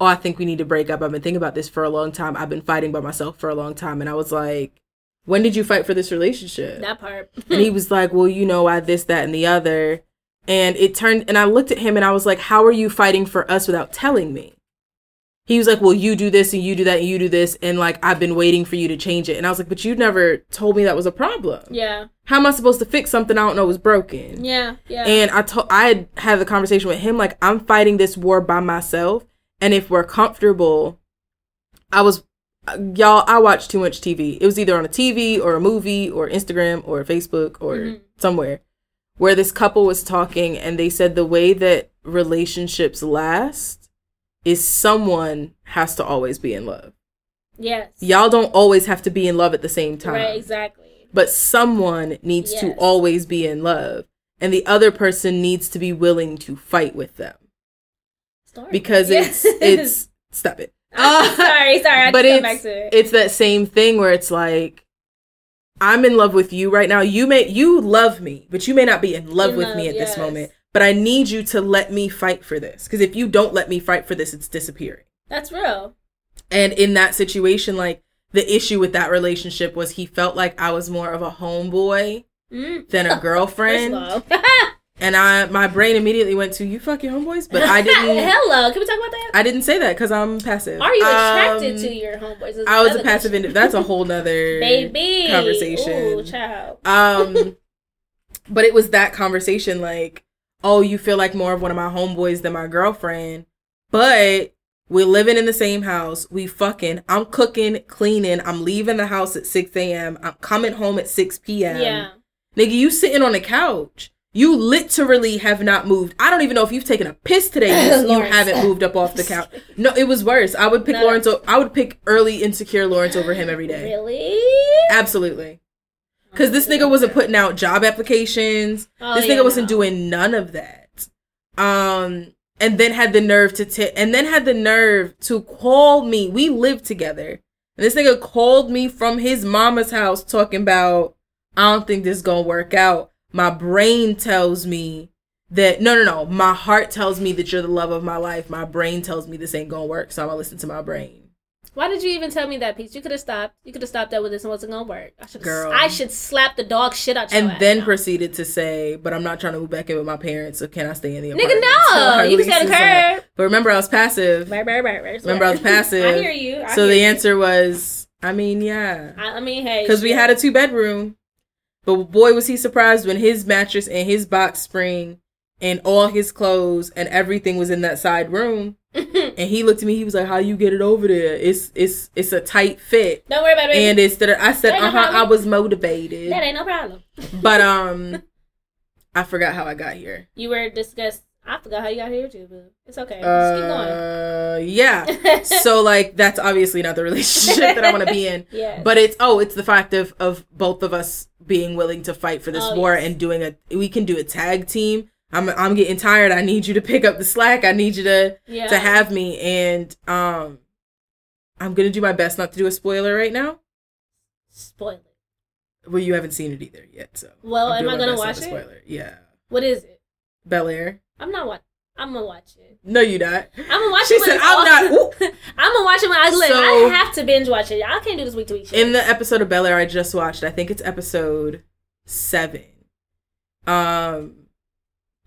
"Oh, I think we need to break up. I've been thinking about this for a long time. I've been fighting by myself for a long time." And I was like, "When did you fight for this relationship?" That part. and he was like, "Well, you know, I this, that, and the other." And it turned, and I looked at him and I was like, "How are you fighting for us without telling me?" He was like, "Well, you do this and you do that and you do this, and like I've been waiting for you to change it." And I was like, "But you never told me that was a problem. yeah. How am I supposed to fix something I don't know was broken?" Yeah. Yeah. And I told I had had the conversation with him like I'm fighting this war by myself, and if we're comfortable, I was y'all. I watched too much TV. It was either on a TV or a movie or Instagram or Facebook or Mhm. somewhere where this couple was talking, and they said the way that relationships last is someone has to always be in love. yes. Y'all don't always have to be in love at the same time Right. Exactly. but someone needs to always be in love and the other person needs to be willing to fight with them Story. because Yes. it's it's stop it I'm sorry. Sorry. I but just it's come back to it. it's that same thing where it's like i'm in love with you right now you may you love me but you may not be in love In with love, me at yes. this moment but i need you to let me fight for this because if you don't let me fight for this it's disappearing That's real. and in that situation like the issue with that relationship was he felt like i was more of a homeboy Mm. than a girlfriend. And I, my brain immediately went to you fuck your homeboys, but I didn't. Hello. Can we talk about that? I didn't say that because I'm passive. Are you attracted Um, to your homeboys? I was a passive. Indi- that's a whole nother baby conversation. Ooh, child. Um, but it was that conversation like, oh, you feel like more of one of my homeboys than my girlfriend, but we're living in the same house. We fucking. I'm cooking, cleaning. I'm leaving the house at 6 a.m. I'm coming home at 6 p.m. yeah. Nigga, you sitting on the couch. You literally have not moved. I don't even know if you've taken a piss today. You, haven't moved up off the couch. No, it was worse. I would pick No. Lawrence. O- I would pick early insecure Lawrence over him every day. Really? Absolutely. Because this nigga wasn't putting out job applications. Oh, this yeah, nigga wasn't no. doing none of that. Um, and then had the nerve to t- and then had the nerve to call me. We lived together. And this nigga called me from his mama's house talking about, I don't think this is gonna work out. My brain tells me that no no no. My heart tells me that you're the love of my life. My brain tells me this ain't gonna work, so I'm gonna listen to my brain. Why did you even tell me that piece? You could have stopped. You could have stopped that with this and wasn't gonna work. I should. Girl. I should slap the dog shit out And then proceeded to say, but I'm not trying to move back in with my parents, so can I stay in the Nigga, apartment? no. So I You can stay on the curb. But remember, I was passive. Right, right, right, right. Remember, I was passive. I hear you. I so hear the you. answer was, I mean, yeah, I, I mean, hey. because we had a two bedroom. But boy, was he surprised when his mattress and his box spring and all his clothes and everything was in that side room. And he looked at me. He was like, "How you get it over there? It's it's it's a tight fit." Don't worry about it. And it's that I said, "Uh huh." I was motivated, that ain't no problem. but um, I forgot how I got here. You were discussed. I forgot how you got here too, but it's okay. Just Uh, keep going. Yeah. So like that's obviously not the relationship that I want to be in. yeah. But it's oh, it's the fact of of both of us being willing to fight for this Oh, war yes. and doing a we can do a tag team. I'm I'm getting tired. I need you to pick up the slack. I need you to yeah. to have me and um I'm going to do my best not to do a spoiler right now. spoil it. Well, you haven't seen it either yet, so. Well, I'm am I gonna watch it? Spoiler. Yeah. What is it? Bel Air. I'm not watching. I'm gonna watch it. No, you not. I'm gonna watch She it when said, "I'm not- I'm gonna watch it when I live. So- I have to binge watch it. I can't do this week to week. in the episode of Bel Air I just watched, I think it's episode seven. Um,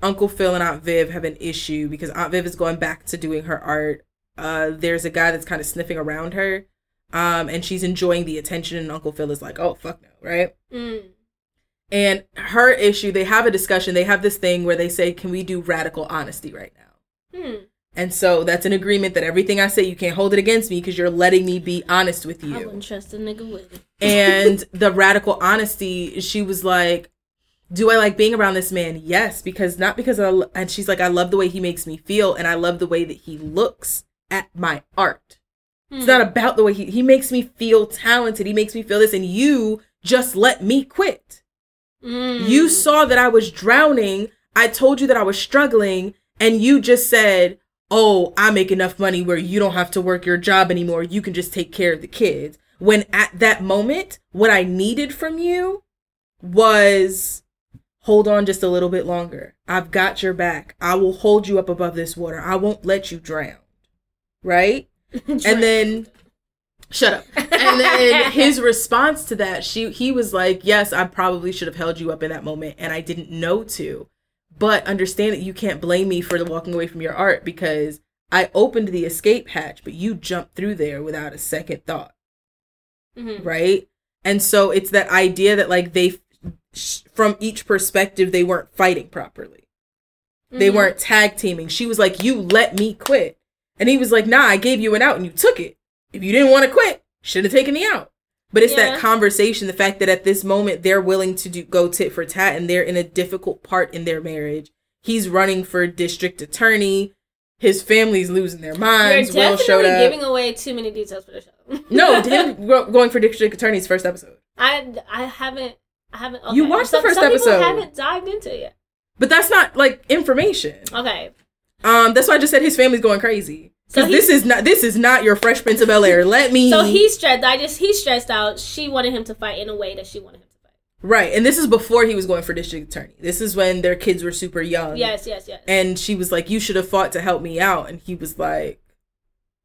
Uncle Phil and Aunt Viv have an issue because Aunt Viv is going back to doing her art. Uh, there's a guy that's kind of sniffing around her, um, and she's enjoying the attention, and Uncle Phil is like, "Oh fuck no," right? Mm. And her issue, they have a discussion. They have this thing where they say, "Can we do radical honesty right now?" Hmm. And so that's an agreement that everything I say, you can't hold it against me because you're letting me be honest with you. I wouldn't trust a nigga with it. and the radical honesty she was like do I like being around this man? Yes, because not because I and she's like I love the way he makes me feel and I love the way that he looks at my art. Hmm. It's not about the way he he makes me feel talented. He makes me feel this and you just let me quit. Mm. You saw that I was drowning. I told you that I was struggling and you just said, "Oh, I make enough money where you don't have to work your job anymore. You can just take care of the kids." When at that moment, what I needed from you was hold on just a little bit longer. I've got your back. I will hold you up above this water. I won't let you drown. Right? and then shut up. And then his response to that, she he was like, "Yes, I probably should have held you up in that moment and I didn't know to. But understand that you can't blame me for the walking away from your art because I opened the escape hatch, but you jumped through there without a second thought." Mm-hmm. Right? And so it's that idea that like they from each perspective they weren't fighting properly. Mm-hmm. They weren't tag teaming. She was like, "You let me quit," and he was like, "Nah, I gave you an out and you took it. If you didn't want to quit, should have taken the out." But it's yeah. that conversation, the fact that at this moment they're willing to do go tit for tat, and they're in a difficult part in their marriage. He's running for district attorney. His family's losing their minds. You're definitely giving away too many details for the show. no, him going for district attorney's first episode. I I haven't I haven't. Okay. You watched some, the first some episode. People haven't dived into it yet. But that's not like information. Okay. Um, that's why I just said his family's going crazy. So this is not this is not your Fresh Prince of Bel Air. Let me. So he's stressed. I just he's stressed out. She wanted him to fight in a way that she wanted him to fight. Right, and this is before he was going for district attorney. This is when their kids were super young. Yes, yes, yes. And she was like, "You should have fought to help me out," and he was like,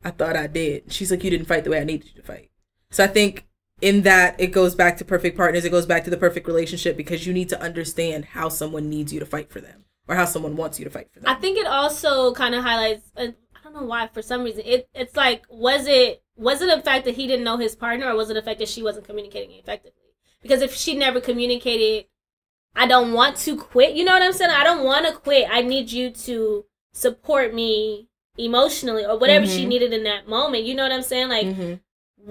"I thought I did." She's like, "You didn't fight the way I needed you to fight." So I think in that it goes back to perfect partners it goes back to the perfect relationship because you need to understand how someone needs you to fight for them or how someone wants you to fight for them. I think it also kind of highlights uh, i don't know why for some reason it it's like was it was it the fact that he didn't know his partner or was it the fact that she wasn't communicating effectively? Because if she never communicated i don't want to quit you know what i'm saying? I don't want to quit. I need you to support me emotionally or whatever mm-hmm. she needed in that moment you know what i'm saying? Like mm-hmm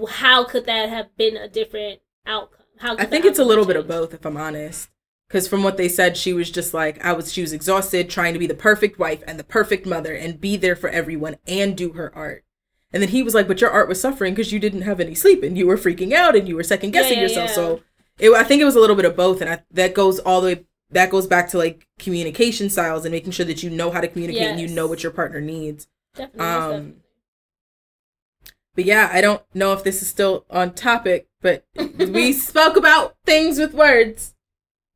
how could that have been a different outcome? How I think it's a little bit of both, if I'm honest. Because from what they said, she was just like, I was, she was exhausted trying to be the perfect wife and the perfect mother and be there for everyone and do her art. And then he was like, but your art was suffering because you didn't have any sleep and you were freaking out and you were second guessing yeah, yeah, yourself. Yeah. So it, I think it was a little bit of both. And I, that goes all the way, that goes back to like communication styles and making sure that you know how to communicate yes. and you know what your partner needs. Definitely. Um, definitely. But yeah, I don't know if this is still on topic, but we spoke about things with words.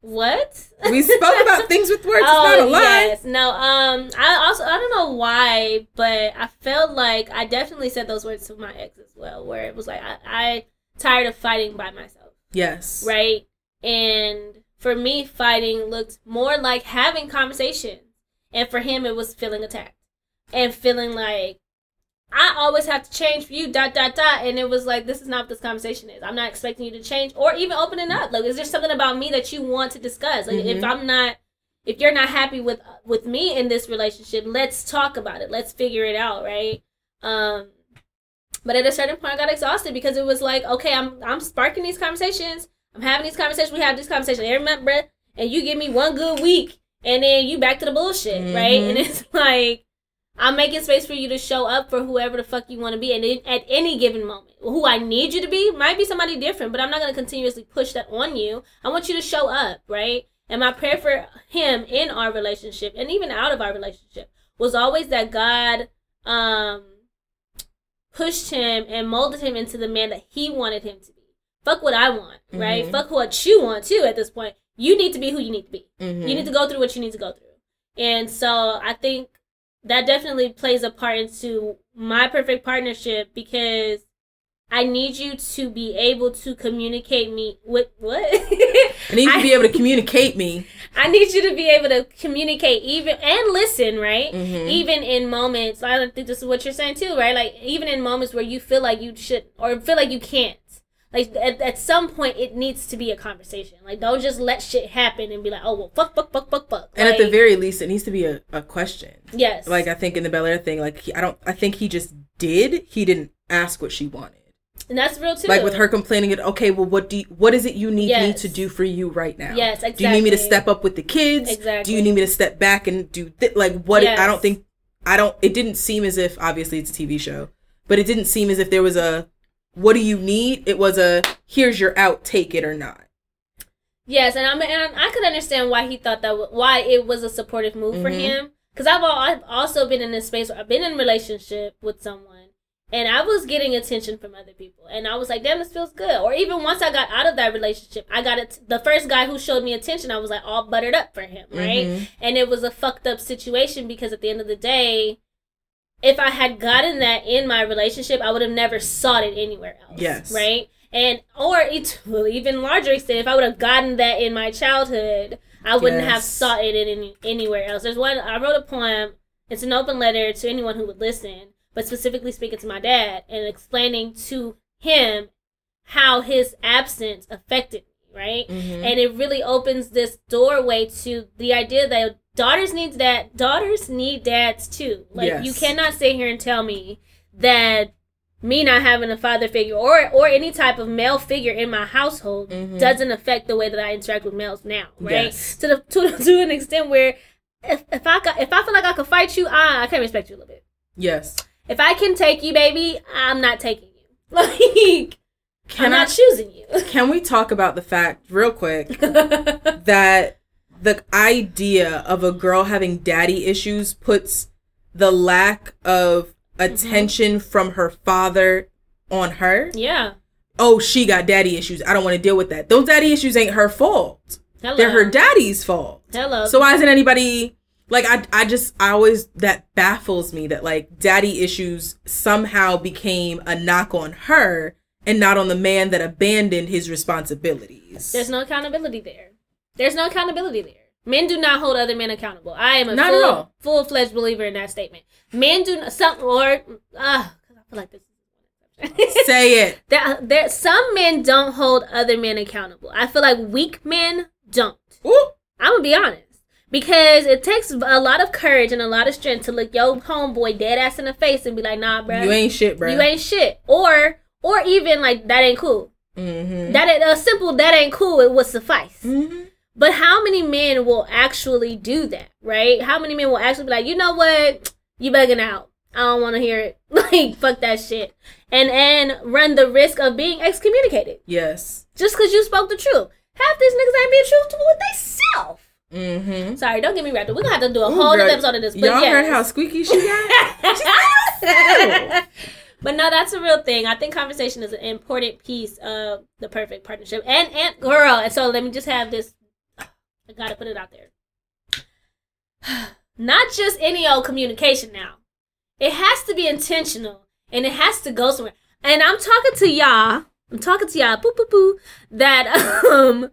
What? We spoke about things with words. oh, it's not a lie. Yes. No, um I also I don't know why, but I felt like I definitely said those words to my ex as well, where it was like I, I tired of fighting by myself. Yes. Right? And for me fighting looked more like having conversations. And for him it was feeling attacked. And feeling like I always have to change for you, dot, dot, dot. And it was like, this is not what this conversation is. I'm not expecting you to change or even opening up. Like, is there something about me that you want to discuss? Like, mm-hmm. if I'm not, if you're not happy with, with me in this relationship, let's talk about it. Let's figure it out, right? Um, but at a certain point, I got exhausted because it was like, okay, I'm, I'm sparking these conversations. I'm having these conversations. We have these conversations every month, bruh. And you give me one good week and then you back to the bullshit, mm-hmm. right? And it's like, I'm making space for you to show up for whoever the fuck you want to be, and at any given moment, who I need you to be might be somebody different, but I'm not gonna continuously push that on you. I want you to show up, right? And my prayer for him in our relationship, and even out of our relationship, was always that God um pushed him and molded him into the man that he wanted him to be. Fuck what I want, right? Mm-hmm. Fuck what you want too. At this point, you need to be who you need to be. Mm-hmm. You need to go through what you need to go through. And so I think that definitely plays a part into my perfect partnership because I need you to be able to communicate me with what? I need you to be able to communicate me. I need you to be able to communicate even and listen, right? Mm-hmm. Even in moments, I think this is what you're saying too, right? Like even in moments where you feel like you should or feel like you can't like at, at some point it needs to be a conversation like don't just let shit happen and be like oh well fuck fuck fuck fuck fuck and like, at the very least it needs to be a, a question yes like i think in the bel air thing like he, i don't i think he just did he didn't ask what she wanted And that's real too. Like with her complaining, it okay. Well, what do you, what is it you need me to do for you right now? Yes, exactly. Do you need me to step up with the kids? Exactly. Do you need me to step back and do th- like what? I don't think I don't. It didn't seem as if obviously it's a TV show, but it didn't seem as if there was a what do you need. It was a here's your out, take it or not. Yes, and I mean, and I could understand why he thought that why it was a supportive move for Mhm. him. Because I've al- I've also been in this space where I've been in a relationship with someone, and I was getting attention from other people, and I was like, "Damn, this feels good." Or even once I got out of that relationship, I got it. The first guy who showed me attention, I was like all buttered up for him, right? Mhm. And it was a fucked up situation because at the end of the day, if I had gotten that in my relationship, I would have never sought it anywhere else. Yes. Right? And or it to an even larger extent, if I would have gotten that in my childhood, I wouldn't have sought it in any, anywhere else. There's one I wrote a poem. It's an open letter to anyone who would listen, but specifically speaking to my dad and explaining to him how his absence affected me, right? Mhm. and it really opens this doorway to the idea that daughters need that daughters need dads too like Yes. you cannot sit here and tell me that me not having a father figure or or any type of male figure in my household Mhm. doesn't affect the way that I interact with males now, right? Yes. To the to, to an extent where if, if I got, if I feel like I could fight you, I I can respect you a little bit. Yes. If I can take you, baby, I'm not taking you. Like Can I'm I choosing you. can we talk about the fact real quick that the idea of a girl having daddy issues puts the lack of mm-hmm. attention from her father on her. yeah. Oh, she got daddy issues. I don't want to deal with that. Those daddy issues ain't her fault. Hello. They're her daddy's fault. Hello. So why isn't anybody like I I just I always that baffles me that like daddy issues somehow became a knock on her and not on the man that abandoned his responsibilities. There's no accountability there. There's no accountability there. Men do not hold other men accountable. I am a Not at full, all. full fledged believer in that statement. Men do not, some or uh, I feel like this. is Say it. there, there, some men don't hold other men accountable. I feel like weak men don't. Ooh. I'm gonna be honest. Because it takes a lot of courage and a lot of strength to look your homeboy dead ass in the face and be like, nah, bro. You ain't shit, bro. You ain't shit. Or or even like that ain't cool. Mm-hmm. That a simple that ain't cool, it would suffice. mm-hmm. But how many men will actually do that, right? How many men will actually be like, you know what? You bugging out. I don't want to hear it. Like, fuck that shit. And and run the risk of being excommunicated Yes. just because you spoke the truth. Half these niggas ain't being truthful with they self. Mm-hmm. Sorry, don't get me wrapped up. We're gonna have to do a Ooh, whole girl, episode of this. But Y'all heard how squeaky she got? but no, that's a real thing. I think conversation is an important piece of the perfect partnership. And and girl, and so let me just have this. I gotta put it out there. Not just any old communication now. It has to be intentional and it has to go somewhere. And I'm talking to y'all. I'm talking to y'all. Boo boo boo. That um.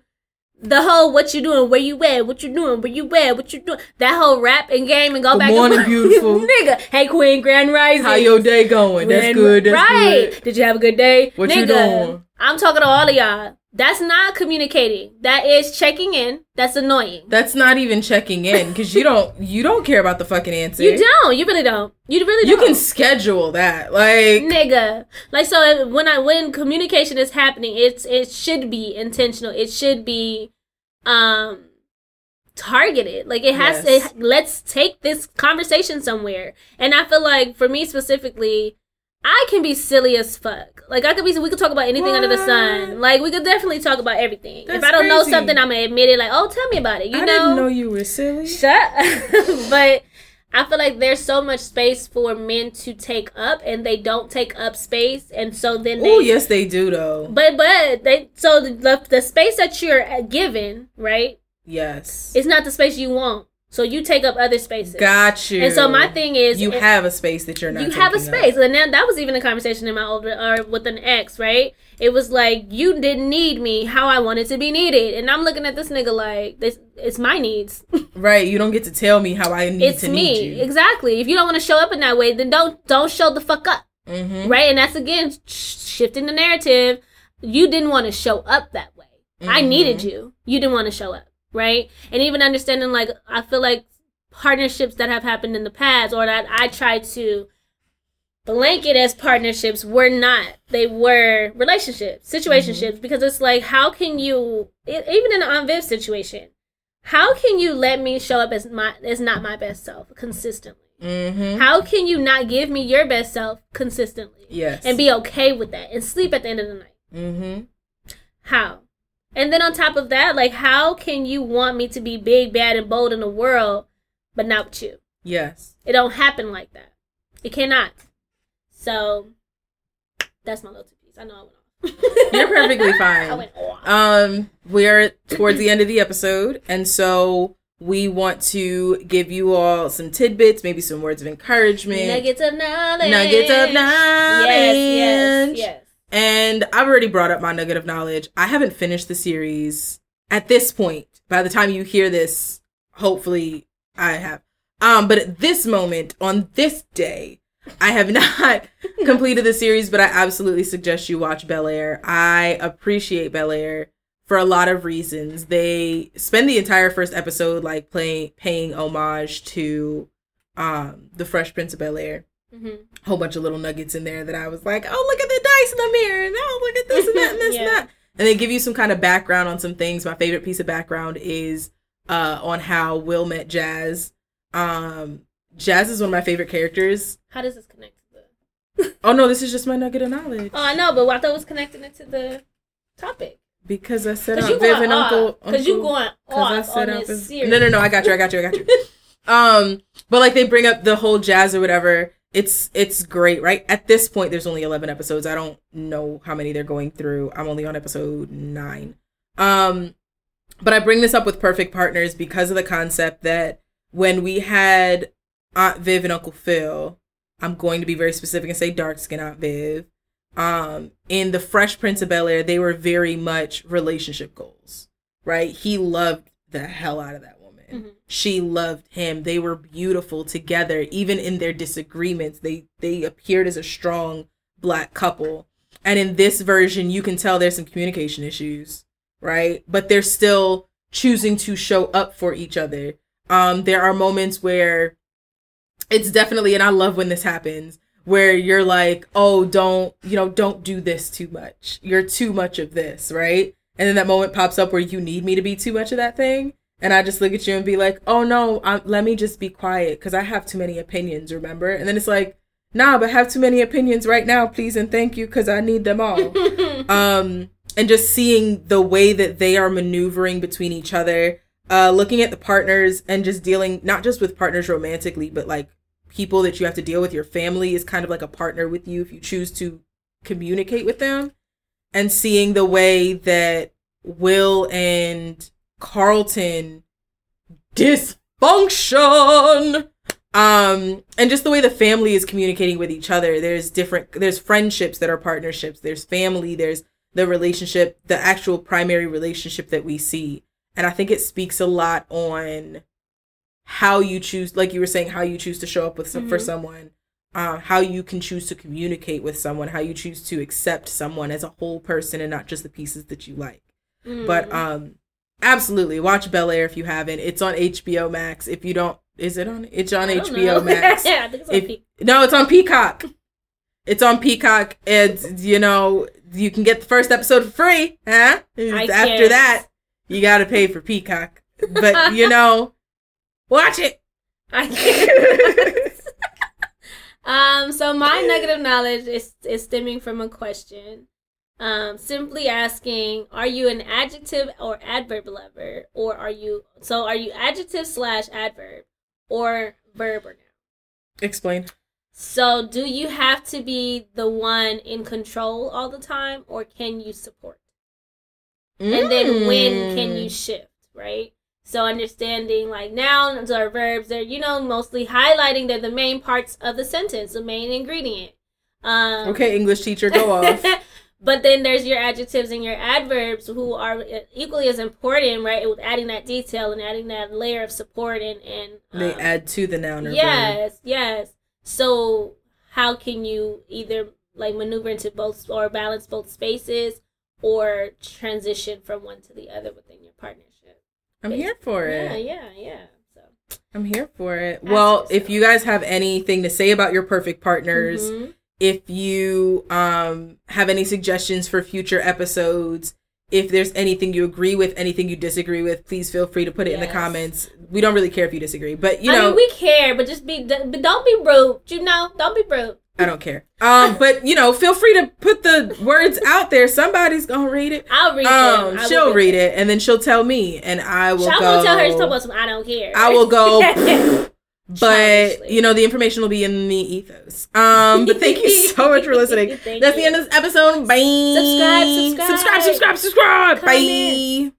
The whole what you doing, where you at, what you doing, where you at, what you doing, that whole rap and game and go Good back morning, and beautiful. nigga. Hey Queen, Grand Rising. how your day going? That's good. That's right. good. Did you have a good day? What Nigga, you doing? I'm talking to all of y'all. That's not communicating. That is checking in. That's annoying. That's not even checking in because you don't you don't care about the fucking answer. You don't. You really don't. You really don't. You can schedule that. Like nigga. Like so when I when communication is happening, it's it should be intentional. It should be um targeted. Like it has Yes. to let's take this conversation somewhere. And I feel like for me specifically, I can be silly as fuck. Like I could be we could talk about anything under the sun. Like we could definitely talk about everything. That's if I don't know something, I'm gonna admit it like, oh tell me about it. You I know? didn't know you were silly. Shut but I feel like there's so much space for men to take up and they don't take up space and so then Oh yes, they do though. but but they so the, the space that you're given, right? Yes, It's not the space you want. So you take up other spaces. got you. And so my thing is you have a space that you're not. you have a taking up. space. And then that was even a conversation in my older or with an ex, right? It was like you didn't need me how I wanted to be needed. And I'm looking at this nigga like this it's my needs. Right, you don't get to tell me how I need it's to me. need you. Exactly. If you don't want to show up in that way, then don't don't show the fuck up. Mm-hmm. Right? And that's again sh- shifting the narrative. You didn't want to show up that way. I Mhm. needed you. You didn't want to show up. Right? And even understanding like I feel like partnerships that have happened in the past or that I try to blanket as partnerships were not. They were relationships, situationships, Mm-hmm. because it's like, how can you, even in an Aunt Viv situation, how can you let me show up as my as not my best self consistently? Mm-hmm. How can you not give me your best self consistently Yes. and be okay with that and sleep at the end of the night? Mm-hmm. How? And then on top of that, like, how can you want me to be big, bad, and bold in the world, but not with you? Yes. It don't happen like that. It cannot. So that's my little two piece. I know I went off. You're perfectly fine. I went off. Um, we're towards the end of the episode, and so we want to give you all some tidbits, maybe some words of encouragement. Nuggets of knowledge. Nuggets of knowledge. Yes, yes, yes. And I've already brought up my nugget of knowledge. I haven't finished the series at this point. By the time you hear this, hopefully I have. Um, but at this moment, on this day, I have not completed the series, but I absolutely suggest you watch Bel Air. I appreciate Bel Air for a lot of reasons. They spend the entire first episode like playing paying homage to um the Fresh Prince of Bel Air hmm whole bunch of little nuggets in there that I was like, oh, look at the dice in the mirror, and oh, look at this and that and this Yeah. and that. And they give you some kind of background on some things. My favorite piece of background is uh, on how Will met Jazz. Um, Jazz is one of my favorite characters. How does this connect to the? Oh no, this is just my nugget of knowledge Oh, I know, but I thought it was connecting it to the topic. because I said Aunt you Viv and off. Uncle. Because you going off said on this series. No, no, no. I got you. I got you. I got you. um, but like they bring up the whole jazz or whatever. It's it's great, right? At this point, there's only 11 episodes. I don't know how many they're going through. I'm only on episode nine. Um, but I bring this up with Perfect Partners because of the concept that when we had Aunt Viv and Uncle Phil, I'm going to be very specific and say dark skin Aunt Viv. Um, in the Fresh Prince of Bel Air, they were very much relationship goals, right? He loved the hell out of that Mhm. She loved him. They were beautiful together. Even in their disagreements, they they appeared as a strong black couple. And in this version, you can tell there's some communication issues, right? But they're still choosing to show up for each other. Um, there are moments where it's definitely, and I love when this happens, where you're like, oh, don't, you know, don't do this too much. You're too much of this, right? And then that moment pops up where you need me to be too much of that thing. And I just look at you and be like, oh no, um, let me just be quiet because I have too many opinions, remember? And then it's like, nah, but have too many opinions right now, please and thank you because I need them all um and just seeing the way that they are maneuvering between each other uh looking at the partners and just dealing not just with partners romantically but like people that you have to deal with your family is kind of like a partner with you if you choose to communicate with them and seeing the way that will and carlton dysfunction um and just the way the family is communicating with each other there's different there's friendships that are partnerships there's family there's the relationship the actual primary relationship that we see and i think it speaks a lot on how you choose like you were saying how you choose to show up with some, for Mhm. someone uh, how you can choose to communicate with someone how you choose to accept someone as a whole person and not just the pieces that you like but Mm. um absolutely watch Bel Air if you haven't. It's on HBO Max. If you don't is it on it's on HBO know. Max. yeah, it's If- Peak. No, it's on Peacock. It's on Peacock and you know, you can get the first episode for free, huh? After can't. that, you got to pay for Peacock. But you know, watch it. I can't. um, so my negative knowledge is is stemming from a question. Um, simply asking, are you an adjective or adverb lover, or are you so are you adjective slash adverb, or verb or noun? Explain. So do you have to be the one in control all the time, or can you support? and then when can you Mm. shift right so understanding like nouns or verbs they're you know mostly highlighting they're the main parts of the sentence the main ingredient um Okay, English teacher, go off. but then there's your adjectives and your adverbs who are equally as important right with adding that detail and adding that layer of support and and they um, add to the noun or verb. yes yes so how can you either like maneuver into both or balance both spaces or transition from one to the other within your partnership I'm here for it. yeah yeah yeah so I'm here for it. Ask well, if you guys have anything to say about your perfect partners, Mhm. If you um have any suggestions for future episodes, if there's anything you agree with, anything you disagree with, please feel free to put it in the comments. We don't really care if you disagree, but you I know, mean, we care, but just be, but don't be rude. You know, don't be rude. I don't care. Um, but you know, feel free to put the words out there. Somebody's gonna read it. I'll read Um, them. I she'll read it, and then she'll tell me, and I will go. gonna tell her to talk about some. I don't care. I will go, but Childishly. you know, the information will be in the ethos. Um, but thank you so much for listening. That's the end of this episode. Bye. Subscribe, subscribe. subscribe, subscribe, subscribe. Comment. Bye.